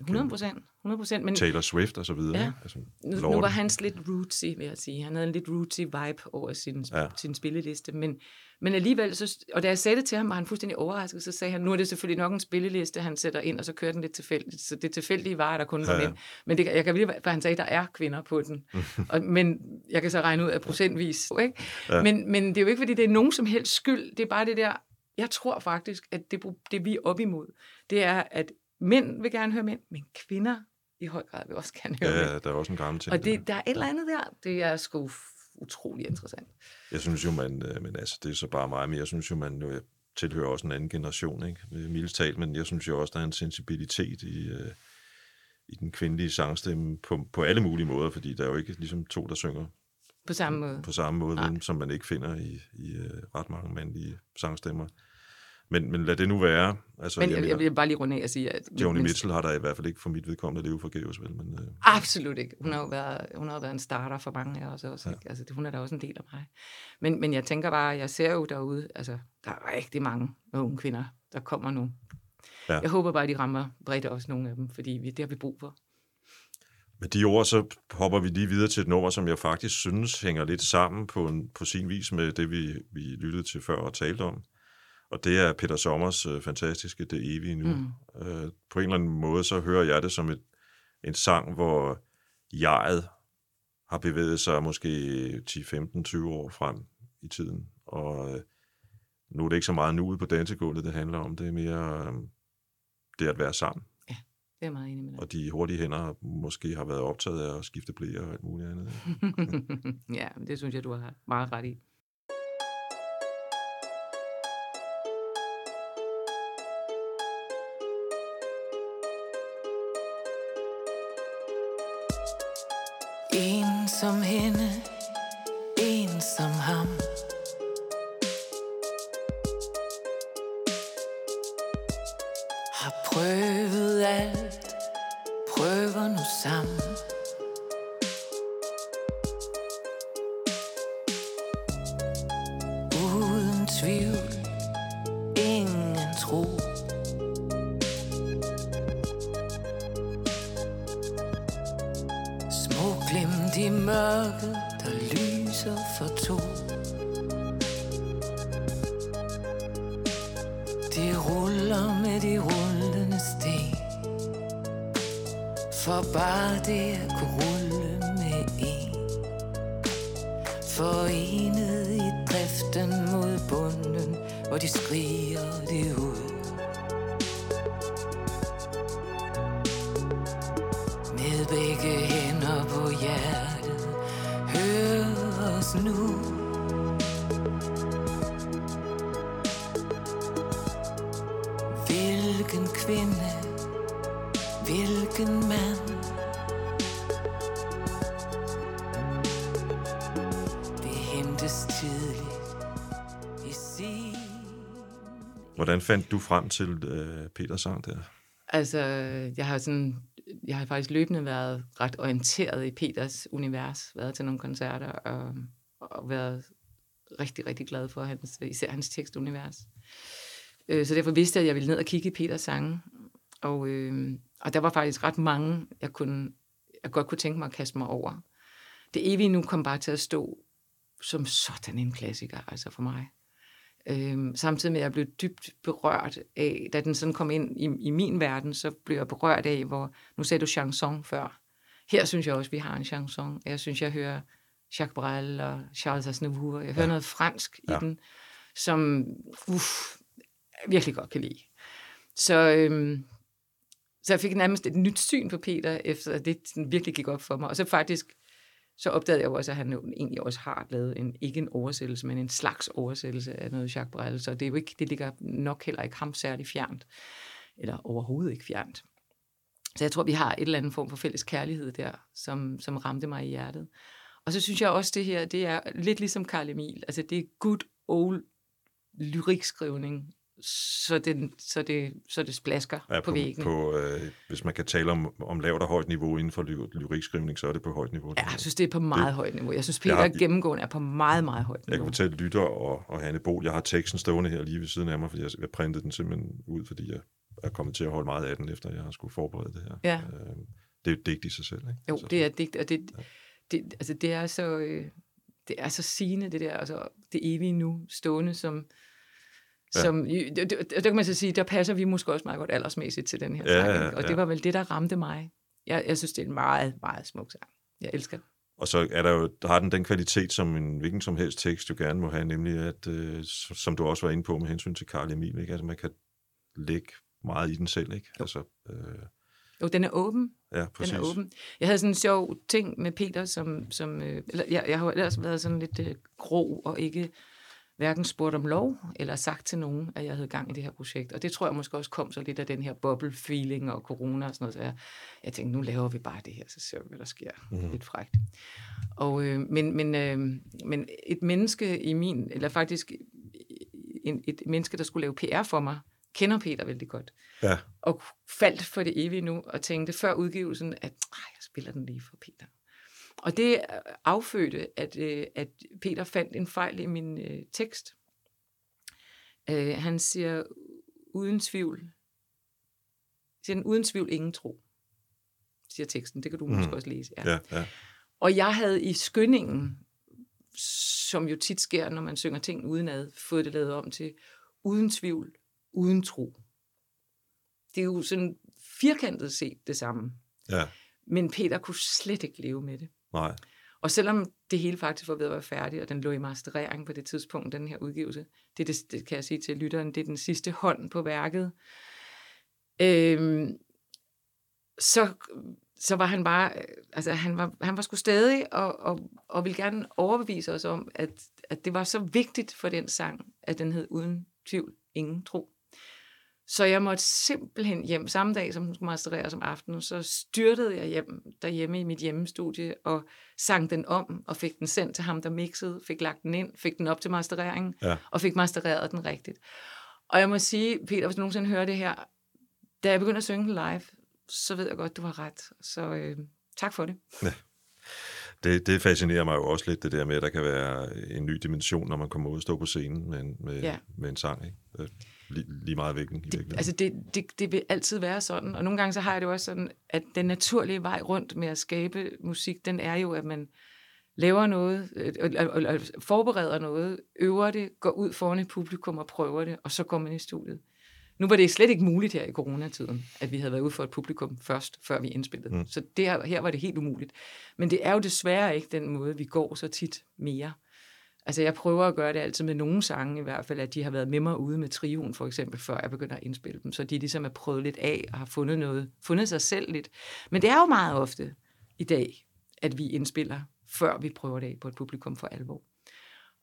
100 procent. 100 procent. Men Taylor Swift og så videre. Ja. Altså, nu, nu var hans lidt rootsy, vil jeg sige. Han havde en lidt rootsy vibe over sin, Ja. sin spilleliste. Men, men alligevel, så, og da jeg sagde det til ham, var han fuldstændig overrasket. Så sagde han, nu er det selvfølgelig nok en spilleliste, han sætter ind, og så kører den lidt tilfældigt. Så det tilfældige var, at der kun var Ja, ja. mænd. Men det, jeg kan virkelig, for han sagde, at der er kvinder på den. og, men jeg kan så regne ud af procentvis. Ikke? Ja. Men, men det er jo ikke, fordi det er nogen som helst skyld. Det er bare det der, jeg tror faktisk, at det, det vi er op imod, det er, at mænd vil gerne høre mænd, men kvinder i høj grad vil også gerne høre mænd. Ja, der er også en gammel ting. Og det, der er et eller andet der, det er sgu utrolig interessant. Jeg synes jo, man, øh, men altså, det er så bare mig, men jeg synes jo, man jeg tilhører også en anden generation, ikke? Er Mildest talt, men jeg synes jo også, der er en sensibilitet i, øh, i den kvindelige sangstemme på, på alle mulige måder, fordi der er jo ikke ligesom to, der synger På samme måde. på samme måde, vel, som man ikke finder i, i øh, ret mange mandlige sangstemmer. Men, men lad det nu være. Altså, Men jeg jeg, jeg vil bare lige runde af og sige, at... Joni Mitchell har der i hvert fald ikke for mit vedkommende leve forgæves, vel? Men, øh, Absolut ikke. Hun har jo været, hun har jo været en starter for mange af os også. Ja. Ja. Altså, hun er da også en del af mig. Men, men jeg tænker bare, jeg ser jo derude, altså, der er rigtig mange unge kvinder, der kommer nu. Ja. Jeg håber bare, de rammer bredt også nogle af dem, fordi vi, det har vi brug for. Med de ord, så hopper vi lige videre til et nummer, som jeg faktisk synes hænger lidt sammen på, en, på sin vis med det, vi, vi lyttede til før og talte om. Og det er Peter Sommers øh, fantastiske Det evige nu. Mm. Øh, på en eller anden måde, så hører jeg det som et, en sang, hvor jeget har bevæget sig måske 10, 15, 20 år frem i tiden. Og øh, nu er det ikke så meget nuet på dansegulvet, det handler om. Det er mere øh, det at være sammen. Det er meget enig med dig. Og de hurtige hænder måske har været optaget af at skifte blæer og alt muligt andet. ja, det synes jeg, du har meget ret i. En som hende, en som ham. Har prøvet alt, prøver nu sammen. I mørket, der lyser for to. De ruller med de rullende sten. For bare det at kunne rulle med en. Forenet i driften mod bunden, hvor de skriger det ud. Hvordan fandt du frem til øh, Peters sang der? Altså, jeg har sådan, jeg har faktisk løbende været ret orienteret i Peters univers, været til nogle koncerter og, og været rigtig, rigtig glad for hans, især hans tekstunivers. Øh, så derfor vidste jeg, at jeg ville ned og kigge i Peters sange. Og, øh, og der var faktisk ret mange, jeg, kunne, jeg godt kunne tænke mig at kaste mig over. Det evige nu kom bare til at stå som sådan en klassiker, altså for mig. Øhm, samtidig med, at jeg blev dybt berørt af, da den sådan kom ind i, i min verden, så blev jeg berørt af, hvor, nu sagde du chanson før. Her synes jeg også, vi har en chanson. Jeg synes, jeg hører Jacques Brel og Charles Aznavour. Jeg hører ja. noget fransk ja. i den, som uff, virkelig godt kan lide. Så, øhm, så jeg fik nærmest et nyt syn på Peter, efter det virkelig gik op for mig. Og så faktisk så opdagede jeg jo også, at han egentlig også har lavet en, ikke en oversættelse, men en slags oversættelse af noget Jacques Brel. Så det, er jo ikke, det ligger nok heller ikke ham særlig fjernt, eller overhovedet ikke fjernt. Så jeg tror, vi har et eller andet form for fælles kærlighed der, som, som ramte mig i hjertet. Og så synes jeg også, det her, det er lidt ligesom Karl Emil. Altså, det er good old lyrikskrivning så, det, så, det, så det splasker ja, på, på væggene. På, øh, hvis man kan tale om, om lavt og højt niveau inden for ly- lyrikskrivning, så er det på højt niveau. Ja, jeg synes, det er på meget det, højt niveau. Jeg synes, Peter jeg har, gennemgående er på meget, meget højt niveau. Jeg kan fortælle Lytter og, og Hanne Bol, jeg har teksten stående her lige ved siden af mig, fordi jeg, jeg printede den simpelthen ud, fordi jeg er kommet til at holde meget af den, efter jeg har skulle forberede det her. Ja. Øh, det er jo digt i sig selv, ikke? Jo, så, det er digt, og det, ja. det, altså, det er så... Øh, det er så sigende, det der, altså det evige nu, stående som, Ja. Som, det, det, det kan man så sige, der passer vi måske også meget godt aldersmæssigt til den her ja, sang. Ja, ja. Og det var vel det, der ramte mig. Jeg, jeg synes, det er en meget, meget smuk sang. Jeg elsker den. Og så er der jo, der har den den kvalitet, som en hvilken som helst tekst jo gerne må have, nemlig at, øh, som du også var inde på med hensyn til Karl Emil, ikke? Altså man kan lægge meget i den selv, ikke? Jo. Altså, øh... jo, den er åben. Ja, præcis. Den er åben. Jeg havde sådan en sjov ting med Peter, som, som øh, eller, jeg, jeg har ellers været sådan lidt øh, grå og ikke hverken spurgt om lov eller sagt til nogen, at jeg havde gang i det her projekt. Og det tror jeg måske også kom så lidt af den her bubble-feeling og corona og sådan noget. Så jeg, jeg tænkte, nu laver vi bare det her, så ser vi, hvad der sker. Mm. Lidt frægt. Og, øh, men, men, øh, men et menneske i min, eller faktisk en, et menneske, der skulle lave PR for mig, kender Peter vældig godt. Ja. Og faldt for det evige nu, og tænkte før udgivelsen, at jeg spiller den lige for Peter. Og det affødte, at, øh, at Peter fandt en fejl i min øh, tekst. Øh, han siger uden tvivl, siger den, uden tvivl ingen tro, siger teksten. Det kan du mm. måske også læse. Ja. Ja, ja. Og jeg havde i skyndingen, som jo tit sker, når man synger ting udenad, fået det lavet om til uden tvivl, uden tro. Det er jo sådan firkantet set det samme. Ja. Men Peter kunne slet ikke leve med det. Nej. Og selvom det hele faktisk var ved at være færdigt, og den lå i masterering på det tidspunkt, den her udgivelse, det, det, det kan jeg sige til lytteren, det er den sidste hånd på værket, øhm, så, så var han bare, altså han var, han var sgu stadig, og, og, og ville gerne overbevise os om, at, at det var så vigtigt for den sang, at den hed uden tvivl ingen tro. Så jeg måtte simpelthen hjem samme dag, som hun skulle masterere som aften, så styrtede jeg hjem derhjemme i mit hjemmestudie og sang den om og fik den sendt til ham, der mixede, fik lagt den ind, fik den op til mastereringen ja. og fik mastereret den rigtigt. Og jeg må sige, Peter, hvis du nogensinde hører det her, da jeg begynder at synge den live, så ved jeg godt, du har ret. Så øh, tak for det. Ja. Det, det fascinerer mig jo også lidt, det der med, at der kan være en ny dimension, når man kommer ud og står på scenen med, med, ja. med en sang. Ikke? Øh, lige, lige meget vækken. I det, altså det, det, det vil altid være sådan, og nogle gange så har jeg det også sådan, at den naturlige vej rundt med at skabe musik, den er jo, at man laver noget, og, og, og forbereder noget, øver det, går ud foran et publikum og prøver det, og så går man i studiet. Nu var det slet ikke muligt her i coronatiden, at vi havde været ude for et publikum først, før vi indspillede. Mm. Så det her, her var det helt umuligt. Men det er jo desværre ikke den måde, vi går så tit mere. Altså jeg prøver at gøre det altid med nogle sange i hvert fald, at de har været med mig ude med trioen for eksempel, før jeg begynder at indspille dem. Så de ligesom er prøvet lidt af og har fundet noget, fundet sig selv lidt. Men det er jo meget ofte i dag, at vi indspiller, før vi prøver det af på et publikum for alvor.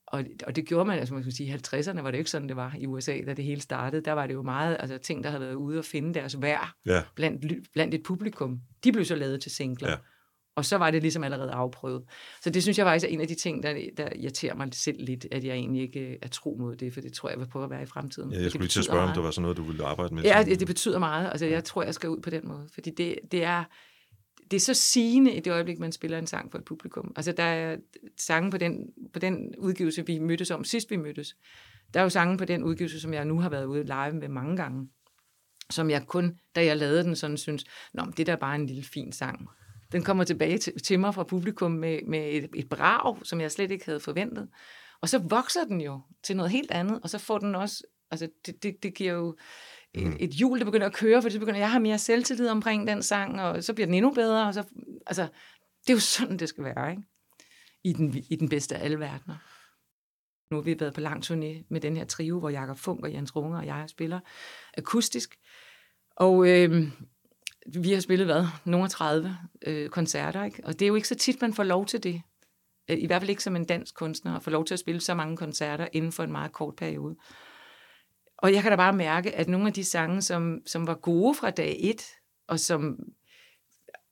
Og, og det gjorde man, altså man kan sige, i 50'erne var det jo ikke sådan, det var i USA, da det hele startede. Der var det jo meget, altså ting, der havde været ude og finde deres værd ja. blandt, blandt et publikum. De blev så lavet til singler. Ja. Og så var det ligesom allerede afprøvet. Så det synes jeg faktisk er en af de ting, der, der irriterer mig selv lidt, at jeg egentlig ikke øh, er tro mod det, for det tror jeg, jeg vil prøve at være i fremtiden. Ja, jeg skulle lige til at betyder spørge, om meget. det var sådan noget, du ville arbejde med. Ja, det, det betyder meget. Altså, jeg tror, jeg skal ud på den måde. Fordi det, det er det er så sigende i det øjeblik, man spiller en sang for et publikum. Altså, der er sange på den, på den udgivelse, vi mødtes om sidst, vi mødtes. Der er jo sange på den udgivelse, som jeg nu har været ude live med mange gange, som jeg kun, da jeg lavede den, sådan synes, Nå, men det der er bare en lille fin sang. Den kommer tilbage til, til mig fra publikum med, med et, et brag, som jeg slet ikke havde forventet. Og så vokser den jo til noget helt andet, og så får den også, altså det, det, det giver jo et, et hjul, der begynder at køre, for så begynder jeg har mere selvtillid omkring den sang, og så bliver den endnu bedre, og så, altså, det er jo sådan, det skal være, ikke? I den, i den bedste af alle verdener. Nu har vi været på lang turné med den her trio, hvor Jakob Funk og Jens Runge og jeg spiller akustisk. Og øh, vi har spillet, hvad? Nogle 30 øh, koncerter, ikke? Og det er jo ikke så tit, man får lov til det. Øh, I hvert fald ikke som en dansk kunstner, at få lov til at spille så mange koncerter inden for en meget kort periode. Og jeg kan da bare mærke, at nogle af de sange, som, som var gode fra dag et, og som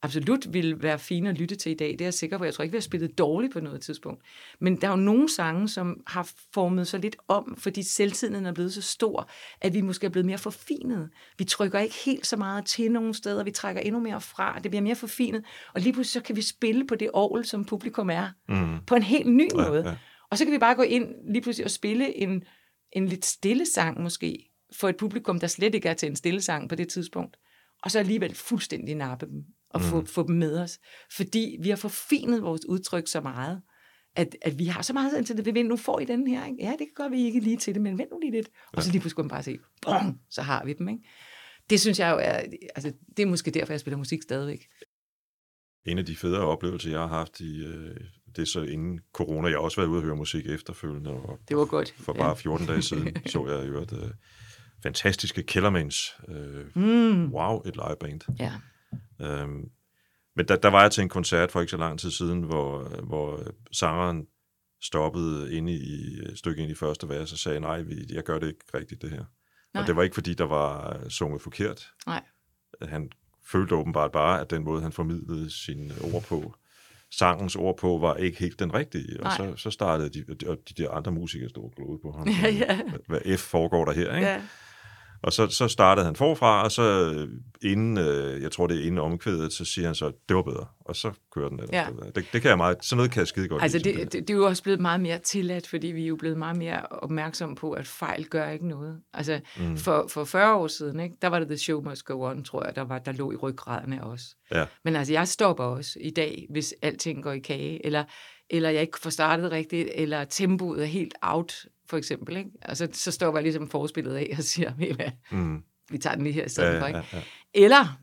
absolut ville være fine at lytte til i dag, det er jeg sikker på. Jeg tror ikke, vi har spillet dårligt på noget tidspunkt. Men der er jo nogle sange, som har formet sig lidt om, fordi selvtiden er blevet så stor, at vi måske er blevet mere forfinet. Vi trykker ikke helt så meget til nogle steder, vi trækker endnu mere fra, det bliver mere forfinet, og lige pludselig så kan vi spille på det orgel, som publikum er, Mhm. på en helt ny Ja, måde. ja. Og så kan vi bare gå ind lige pludselig og spille en, en lidt stille sang måske, for et publikum, der slet ikke er til en stille sang på det tidspunkt. Og så alligevel fuldstændig nappe dem og få, Mhm. få dem med os. Fordi vi har forfinet vores udtryk så meget, at, at vi har så meget til det. Nu får I den her. Ikke? Ja, det kan godt, vi ikke lige til det, men vent nu lige lidt. Og så lige pludselig kunne man bare se, bong, så har vi dem. Ikke? Det synes jeg jo er, altså, det er måske derfor, jeg spiller musik stadigvæk. En af de federe oplevelser, jeg har haft i, øh, det er så inden corona, jeg har også været ude og høre musik efterfølgende, og Det var godt. for bare 14 dage siden så jeg jo et øh, fantastiske Kellermans. Øh, Mm. wow, et liveband. Ja. Øhm, men der, der var jeg til en koncert for ikke så lang tid siden, hvor, hvor sangeren stoppede inde i et stykke ind i første vers og sagde, nej, jeg gør det ikke rigtigt, det her. Nej. Og det var ikke, fordi der var sunget forkert. Nej. Han følte åbenbart bare, at den måde, han formidlede sine ord på, sangens ord på, var ikke helt den rigtige. Og Nej. så, så startede de, og de der andre musikere stod og på ham. Ja, ja. Hvad, hvad F foregår der her, ikke? ja. Og så, så startede han forfra, og så øh, inden, øh, jeg tror det er inden omkvædet, så siger han så, det var bedre. Og så kører den ellers. Ja. Det, det kan jeg meget, sådan noget kan jeg skide godt Altså, lide, det, det, det er jo også blevet meget mere tilladt, fordi vi er jo blevet meget mere opmærksomme på, at fejl gør ikke noget. Altså, mm. for, for 40 år siden, ikke, der var det The Show Must Go On, tror jeg, der, var, der lå i ryggraden af os. Ja. Men altså, jeg stopper også i dag, hvis alting går i kage, eller, eller jeg ikke får startet rigtigt, eller tempoet er helt out, for eksempel. Ikke? Altså, så stopper jeg ligesom forspillet af og siger, "Ved I hvad, Mm. vi tager den lige her i stedet Ja, for. ja, Ikke? ja. Eller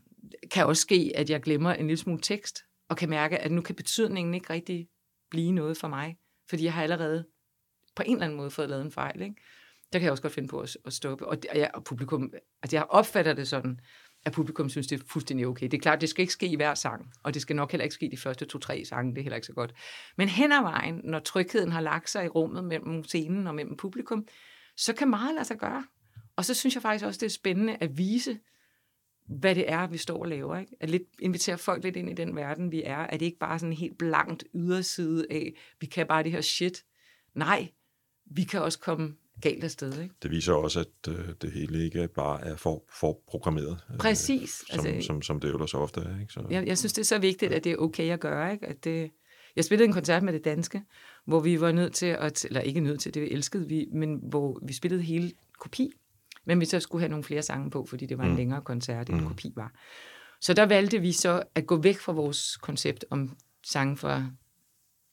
kan også ske, at jeg glemmer en lille smule tekst, og kan mærke, at nu kan betydningen ikke rigtig blive noget for mig, fordi jeg har allerede på en eller anden måde fået lavet en fejl. Ikke? Der kan jeg også godt finde på at, at stoppe. Og, det- og, jeg, og publikum, altså jeg opfatter det sådan, at publikum synes, det er fuldstændig okay. Det er klart, det skal ikke ske i hver sang, og det skal nok heller ikke ske de første to-tre sange, det er heller ikke så godt. Men hen ad vejen, når trygheden har lagt sig i rummet mellem scenen og mellem publikum, så kan meget lade sig gøre. Og så synes jeg faktisk også, det er spændende at vise, hvad det er, vi står og laver. Ikke? At lidt, invitere folk lidt ind i den verden, vi er. At det ikke bare er sådan en helt blankt yderside af, vi kan bare det her shit. Nej, vi kan også komme galt afsted. Ikke? Det viser også, at øh, det hele ikke bare er for, for programmeret. øh, Præcis. Som, Altså- som, som det så ofte er. Ikke? Så, Jeg, jeg synes, det er så vigtigt, at det er okay at gøre. Ikke? At det, jeg spillede en koncert med det danske, hvor vi var nødt til at, eller ikke nødt til, det elskede vi, men hvor vi spillede hele kopi, men vi så skulle have nogle flere sange på, fordi det var en Mm. længere koncert, end Mm. kopi var. Så der valgte vi så at gå væk fra vores koncept om sange fra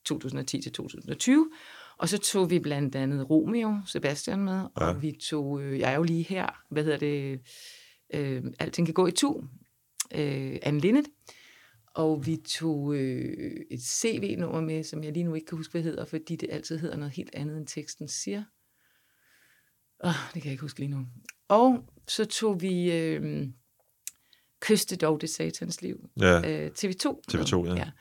2010 til 2020, og så tog vi blandt andet Romeo, Sebastian med, og Ja. vi tog, øh, jeg er jo lige her, hvad hedder det, øh, Alting kan gå i tu, øh, Anne Linnet, og vi tog øh, et CV-nummer med, som jeg lige nu ikke kan huske, hvad hedder, fordi det altid hedder noget helt andet, end teksten siger. Oh, det kan jeg ikke huske lige nu. Og så tog vi øh, Kyste dog det satans liv. ja, Øh, TV2. TV2, med. ja.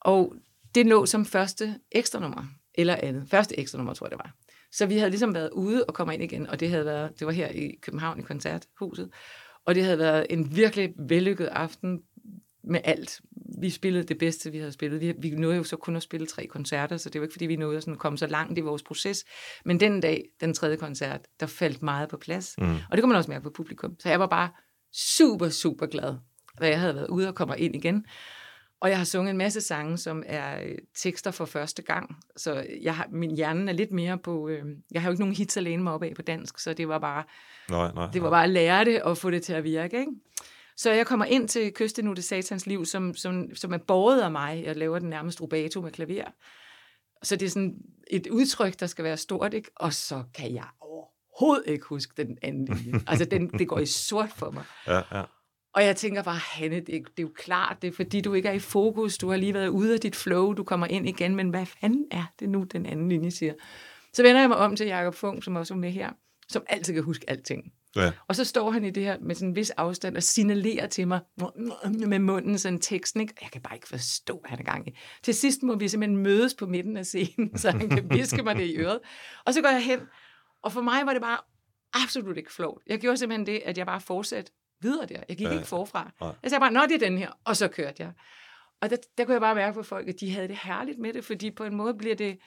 Og det lå som første ekstra nummer, eller andet. Første ekstra nummer, tror jeg, det var. Så vi havde ligesom været ude og kommer ind igen, og det havde været, det var her i København i koncerthuset, og det havde været en virkelig vellykket aften med alt. vi spillede det bedste, vi havde spillet. Vi, vi nåede jo så kun at spille tre koncerter, så det var ikke, fordi vi nåede at sådan komme så langt i vores proces. Men den dag, den tredje koncert, der faldt meget på plads. Mm. Og det kunne man også mærke på publikum. Så jeg var bare super, super glad, da jeg havde været ude og kommer ind igen. Og jeg har sunget en masse sange, som er øh, tekster for første gang. Så jeg har, min hjerne er lidt mere på... Øh, jeg har jo ikke nogen hits at læne mig op af på dansk, så det var bare, Nej, nej, det var nej. bare at lære det og få det til at virke. Ikke? Så jeg kommer ind til Kyste nu det satans liv, som, som, som er båret af mig. Jeg laver den nærmest rubato med klaver. Så det er sådan et udtryk, der skal være stort, ikke? Og så kan jeg overhovedet ikke huske den anden linje. Altså, den, det går i sort for mig. Ja, ja. Og jeg tænker bare, Hanne, det, er- det er jo klart, det er fordi, du ikke er i fokus. Du har lige været ude af dit flow, du kommer ind igen, men hvad fanden er det nu, den anden linje siger? Så vender jeg mig om til Jakob Fung, som også er med her, som altid kan huske alting. ja. Og så står han i det her med sådan en vis afstand og signalerer til mig med munden sådan teksten, ikke? Jeg kan bare ikke forstå, hvad han er gang i. Til sidst må vi simpelthen mødes på midten af scenen, så han kan viske mig det i øret. Og så går jeg hen, og for mig var det bare absolut ikke flot. Jeg gjorde simpelthen det, at jeg bare fortsatte videre der. Jeg gik Ja. ikke forfra. Nej. Jeg sagde bare, nå, det er den her, og så kørte jeg. Og der, der kunne jeg bare mærke på folk, at de havde det herligt med det, fordi på en måde bliver det,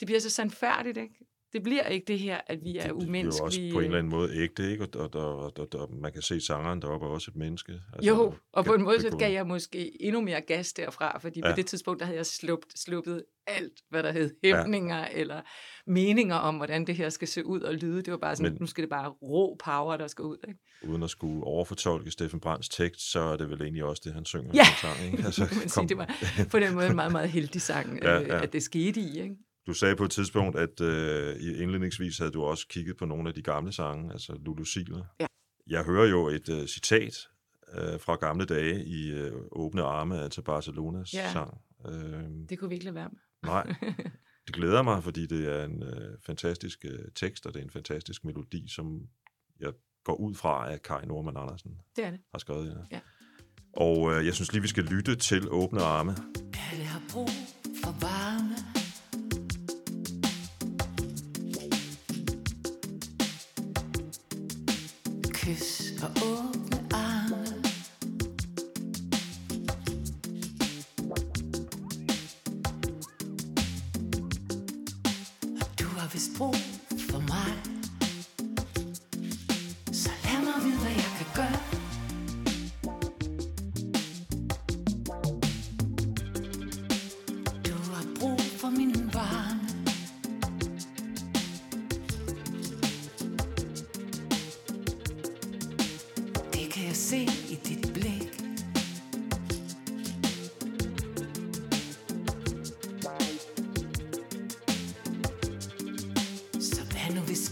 det bliver så sandfærdigt, ikke? Det bliver ikke det her, at vi er Det, det bliver jo umenneskelige. også på en eller anden måde ægte, ikke? Og, og, og, og, og man kan se sangeren deroppe er også et menneske. Altså, Jo, og på en måde så gav jeg måske endnu mere gas derfra, fordi ja. På det tidspunkt, der havde jeg sluppet, sluppet alt, hvad der hed hæmninger ja. eller meninger om, hvordan det her skal se ud og lyde. Det var bare sådan, Men- nu skal det bare rå power, der skal ud. Ikke? Uden at skulle overfortolke Steffen Brands tekst, så er det vel egentlig også det, han synger Ja. i sang, ikke? Altså, man sige, det var på den måde en meget, meget heldig sang, Ja, ja. ja. at det skete i. Ikke? Du sagde på et tidspunkt, at øh, i indledningsvis havde du også kigget på nogle af de gamle sange, altså Lulu Siler. Ja. Jeg hører jo et øh, citat øh, fra gamle dage i øh, Åbne Arme, altså Barcelonas Ja. sang. Øh, Det kunne vi ikke lade være med. nej, det glæder mig, fordi det er en øh, fantastisk øh, tekst, og det er en fantastisk melodi, som jeg går ud fra, at Kai Norman Andersen Det er det. har skrevet. Ja. Ja. Og øh, jeg synes lige, vi skal lytte til Åbne Arme. Alle har brug for varme kiss.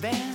Hvad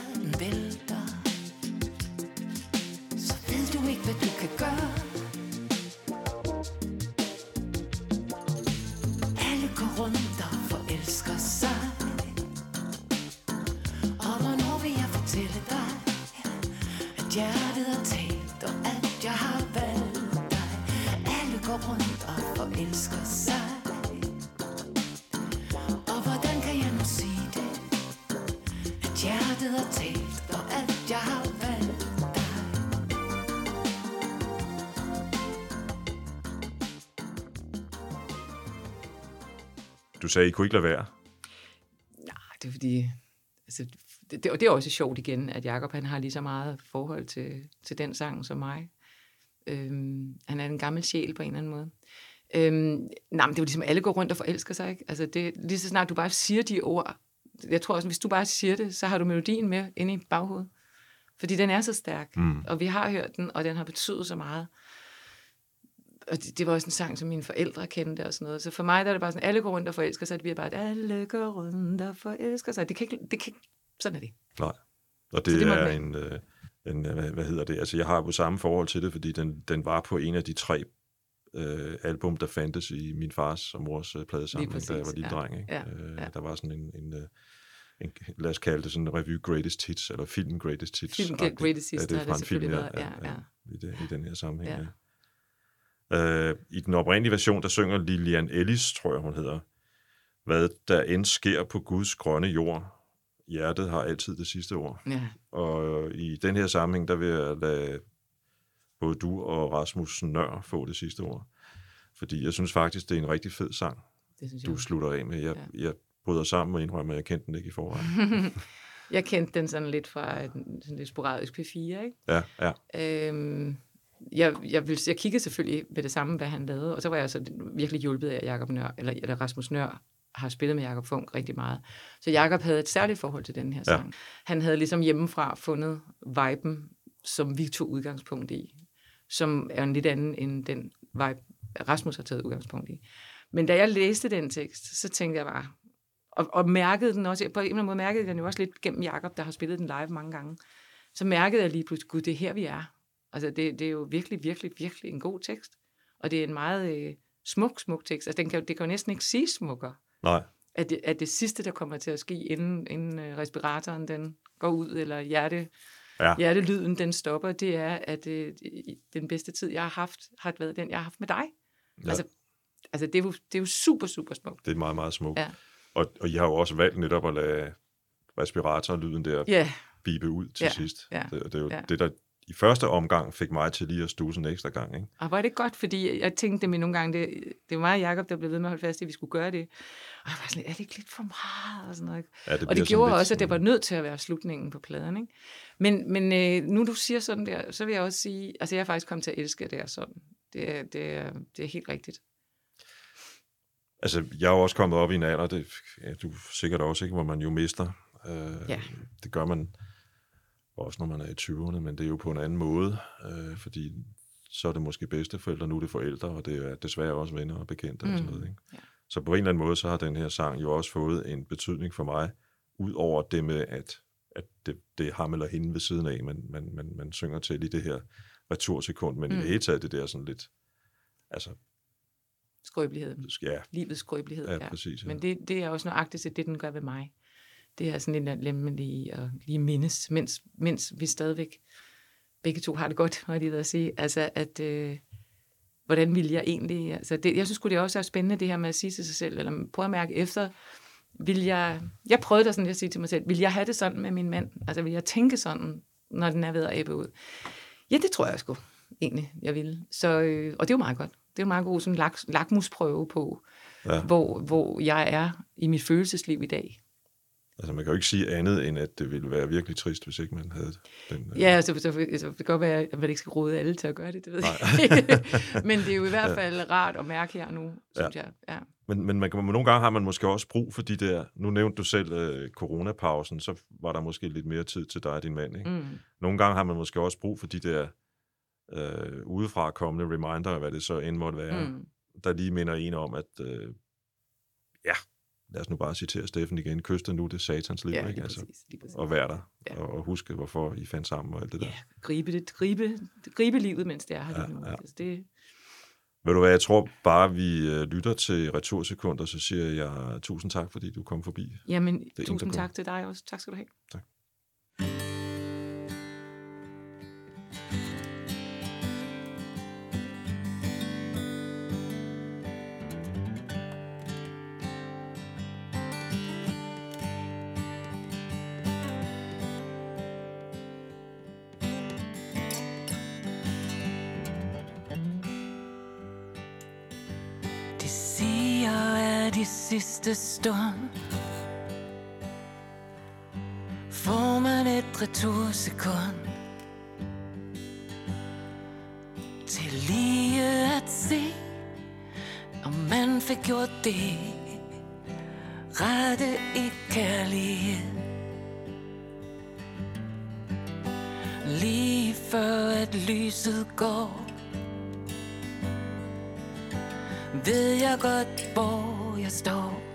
Du sagde, I kunne ikke lade være. Nej, det er fordi... Altså, det, det, og det er også sjovt igen, at Jacob han har lige så meget forhold til, til den sang som mig. Øhm, han er en gammel sjæl på en eller anden måde. Øhm, nej, men det er jo ligesom, alle går rundt og forelsker sig, ikke? Altså, det, lige så snart du bare siger de ord, jeg tror også, hvis du bare siger det, så har du melodien med inde i baghovedet. Fordi den er så stærk, mm. og vi har hørt den, og den har betydet så meget. Og det, det var også en sang, som mine forældre kendte og sådan noget. Så for mig der er det bare sådan, alle går rundt og forelsker sig. Det bliver bare, alle går rundt og forelsker sig. Det kan ikke, det kan, ikke- sådan er det. Nej. Og det, det er det en, øh, en øh, hvad, hvad hedder det? Altså, jeg har jo samme forhold til det, fordi den, den var på en af de tre øh, album, der fandtes i min fars og mors øh, pladesamling, Lige da jeg var lille ja. dreng. Ikke? Ja, Øh, ja. Der var sådan en, en, øh, en, lad os kalde det sådan en review greatest hits, eller film greatest hits. Film Greatest Hits, ja, det er fra det en film, ja, ja, ja, ja, I, det, i den her sammenhæng. Ja. Ja. Øh, I den oprindelige version, der synger Lilian Ellis, tror jeg hun hedder, hvad der end sker på Guds grønne jord, hjertet har altid det sidste ord. Ja. Og i den her sammenhæng, der vil jeg lade både du og Rasmus Nør få det sidste ord. Fordi jeg synes faktisk, det er en rigtig fed sang, Det synes jeg du også. slutter af med. Jeg, jeg bryder sammen og indrømmer, at jeg kendte den ikke i forvejen. Jeg kendte den sådan lidt fra en sådan lidt sporadisk P4, ikke? Ja, ja. Øhm, jeg, jeg, vil, jeg kiggede selvfølgelig med det samme, hvad han lavede, og så var jeg så virkelig hjulpet af, Jacob Nør, eller, eller Rasmus Nør har spillet med Jakob Funk rigtig meget. Så Jakob havde et særligt forhold til den her Ja. sang. Han havde ligesom hjemmefra fundet viben, som vi tog udgangspunkt i, som er en lidt anden end den vibe, Rasmus har taget udgangspunkt i. Men da jeg læste den tekst, så tænkte jeg bare, og, og mærkede den også, på en eller anden måde mærkede jeg den jo også lidt gennem Jakob, der har spillet den live mange gange. Så mærkede jeg lige pludselig, gud, det er her, vi er. Altså, det, det er jo virkelig, virkelig, virkelig en god tekst. Og det er en meget øh, smuk, smuk tekst. Altså, den kan, det kan jo næsten ikke sige smukkere. Nej, At det, at det sidste, der kommer til at ske, inden, inden øh, respiratoren den går ud, eller hjerte, Ja. hjertelyden den stopper, det er, at øh, den bedste tid, jeg har haft, har været den, jeg har haft med dig. Ja. Altså, altså det, er jo, det er jo super, super smukt. det er meget, meget smukt. Ja. Og, og I har jo også valgt netop at lade respiratorlyden der Ja, bibe ud til Ja, sidst. ja, Det, det er jo ja. det, der i første omgang fik mig til lige at stuse en ekstra gang. Ikke? og var det godt, fordi jeg tænkte mig nogle gange, det, det var mig og Jacob, der blev ved med at holde fast i, at vi skulle gøre det. Og jeg var sådan er det ikke lidt for meget? Og, sådan noget. Ja, det og det gjorde også, at det var nødt til at være slutningen på pladen. Ikke? Men, men øh, nu du siger sådan der, så vil jeg også sige, altså jeg er faktisk kommet til at elske, det er sådan. Det er, det det er helt rigtigt. Altså, jeg er jo også kommet op i en alder, det ja, du sikkert også, ikke, hvor man jo mister. Øh, Ja. Det gør man også, når man er i 20'erne, men det er jo på en anden måde, øh, fordi så er det måske bedsteforældre, nu er det forældre, og det er desværre også venner og bekendte og sådan Mm, noget. Ikke? ja. Så på en eller anden måde, så har den her sang jo også fået en betydning for mig, ud over det med, at, at det, det er ham eller hende ved siden af, man, man, man, man synger til i det her retursekund, men mm. i Mm. det hele taget det der sådan lidt, altså, Skrøbeligheden. ja, Livets skrøbelighed. ja, præcis. Ja. Men det, det er også nøjagtigt det, den gør ved mig. Det er sådan en lemmelig at lige mindes, mens, mens vi stadigvæk begge to har det godt, har jeg lige at sige. Altså, at øh, hvordan vil jeg egentlig... Altså, det, jeg synes det også er spændende, det her med at sige til sig selv, eller prøve at mærke efter, vil jeg... Jeg prøvede da sådan at sige til mig selv, vil jeg have det sådan med min mand? Altså, vil jeg tænke sådan, når den er ved at æbe ud? Ja, det tror jeg sgu egentlig, jeg ville. Så, øh, og det er jo meget godt. Det er jo meget god sådan lak, lakmusprøve på, Ja. hvor, hvor jeg er i mit følelsesliv i dag. Altså, man kan jo ikke sige andet, end at det ville være virkelig trist, hvis ikke man havde den. øh, Ja, altså, så, så, så det kan godt være, at man ikke skal råde alle til at gøre det, det ved jeg. Men det er jo i hvert fald rart at mærke her nu, synes jeg. Ja. Men, men man, nogle gange har man måske også brug for de der... Nu nævnte du selv øh, coronapausen, så var der måske lidt mere tid til dig og din mand. Ikke? Mm. Nogle gange har man måske også brug for de der øh, udefra kommende reminder, hvad det så end måtte være. Mm. der lige minder en om, at øh, ja, lad os nu bare citere Steffen igen, kyste nu det satans liv, Ja, ikke? Altså, præcis. Præcis. og være der, Ja. og, og huske, hvorfor I fandt sammen og alt det der. Ja, gribe, det, gribe, gribe livet, mens det er her Ja, lige nu. ja. Altså, det, Ved du hvad, jeg tror bare, vi øh, lytter til Retursekunder, så siger jeg tusind tak, fordi du kom forbi. jamen, er tusind tak til dig også. Tak skal du have. De sidste stund Får man et retursekund Til lige at se Om man fik gjort det Rette i kærlighed Lige før at lyset går ved jeg godt, hvor jeg står.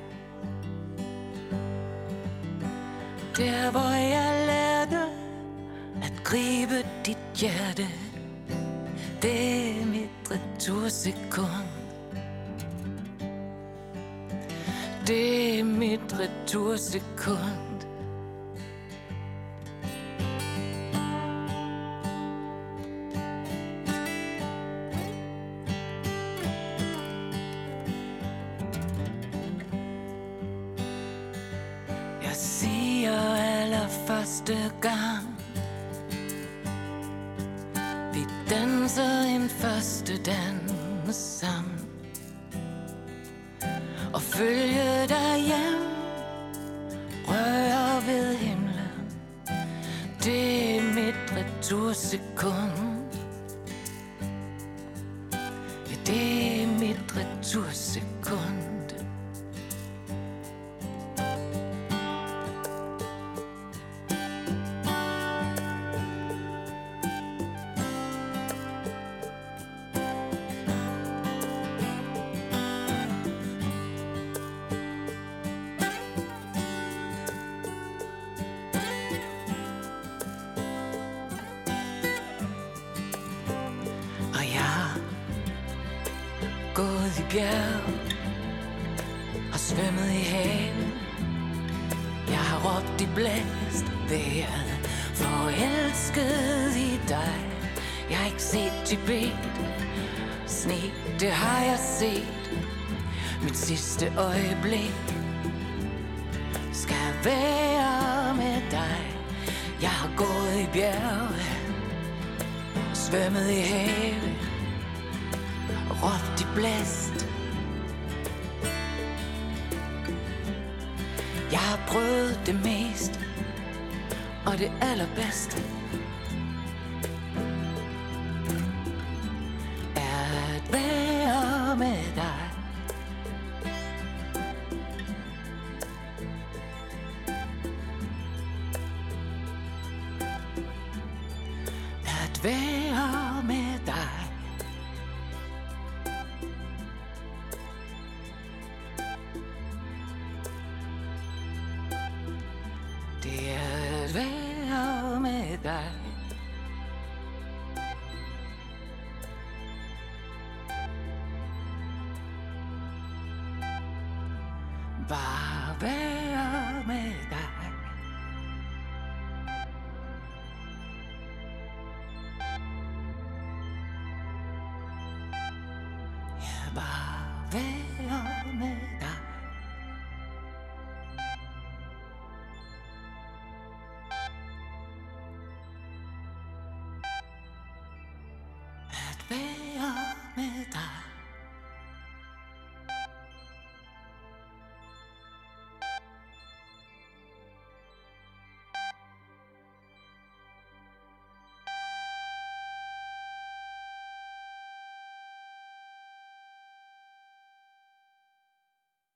Der, hvor jeg lærte at gribe dit hjerte. Det er mit retursekund. Det er mit retursekund. Råbt i blæst vejret Forelsket i dig. Jeg har ikke set Tibet. Sne, det har jeg set. Mit sidste øjeblik Skal være med dig. Jeg har gået i bjerge svømmet i have Råbt i blæst har prøvet det mest, Og det allerbedste.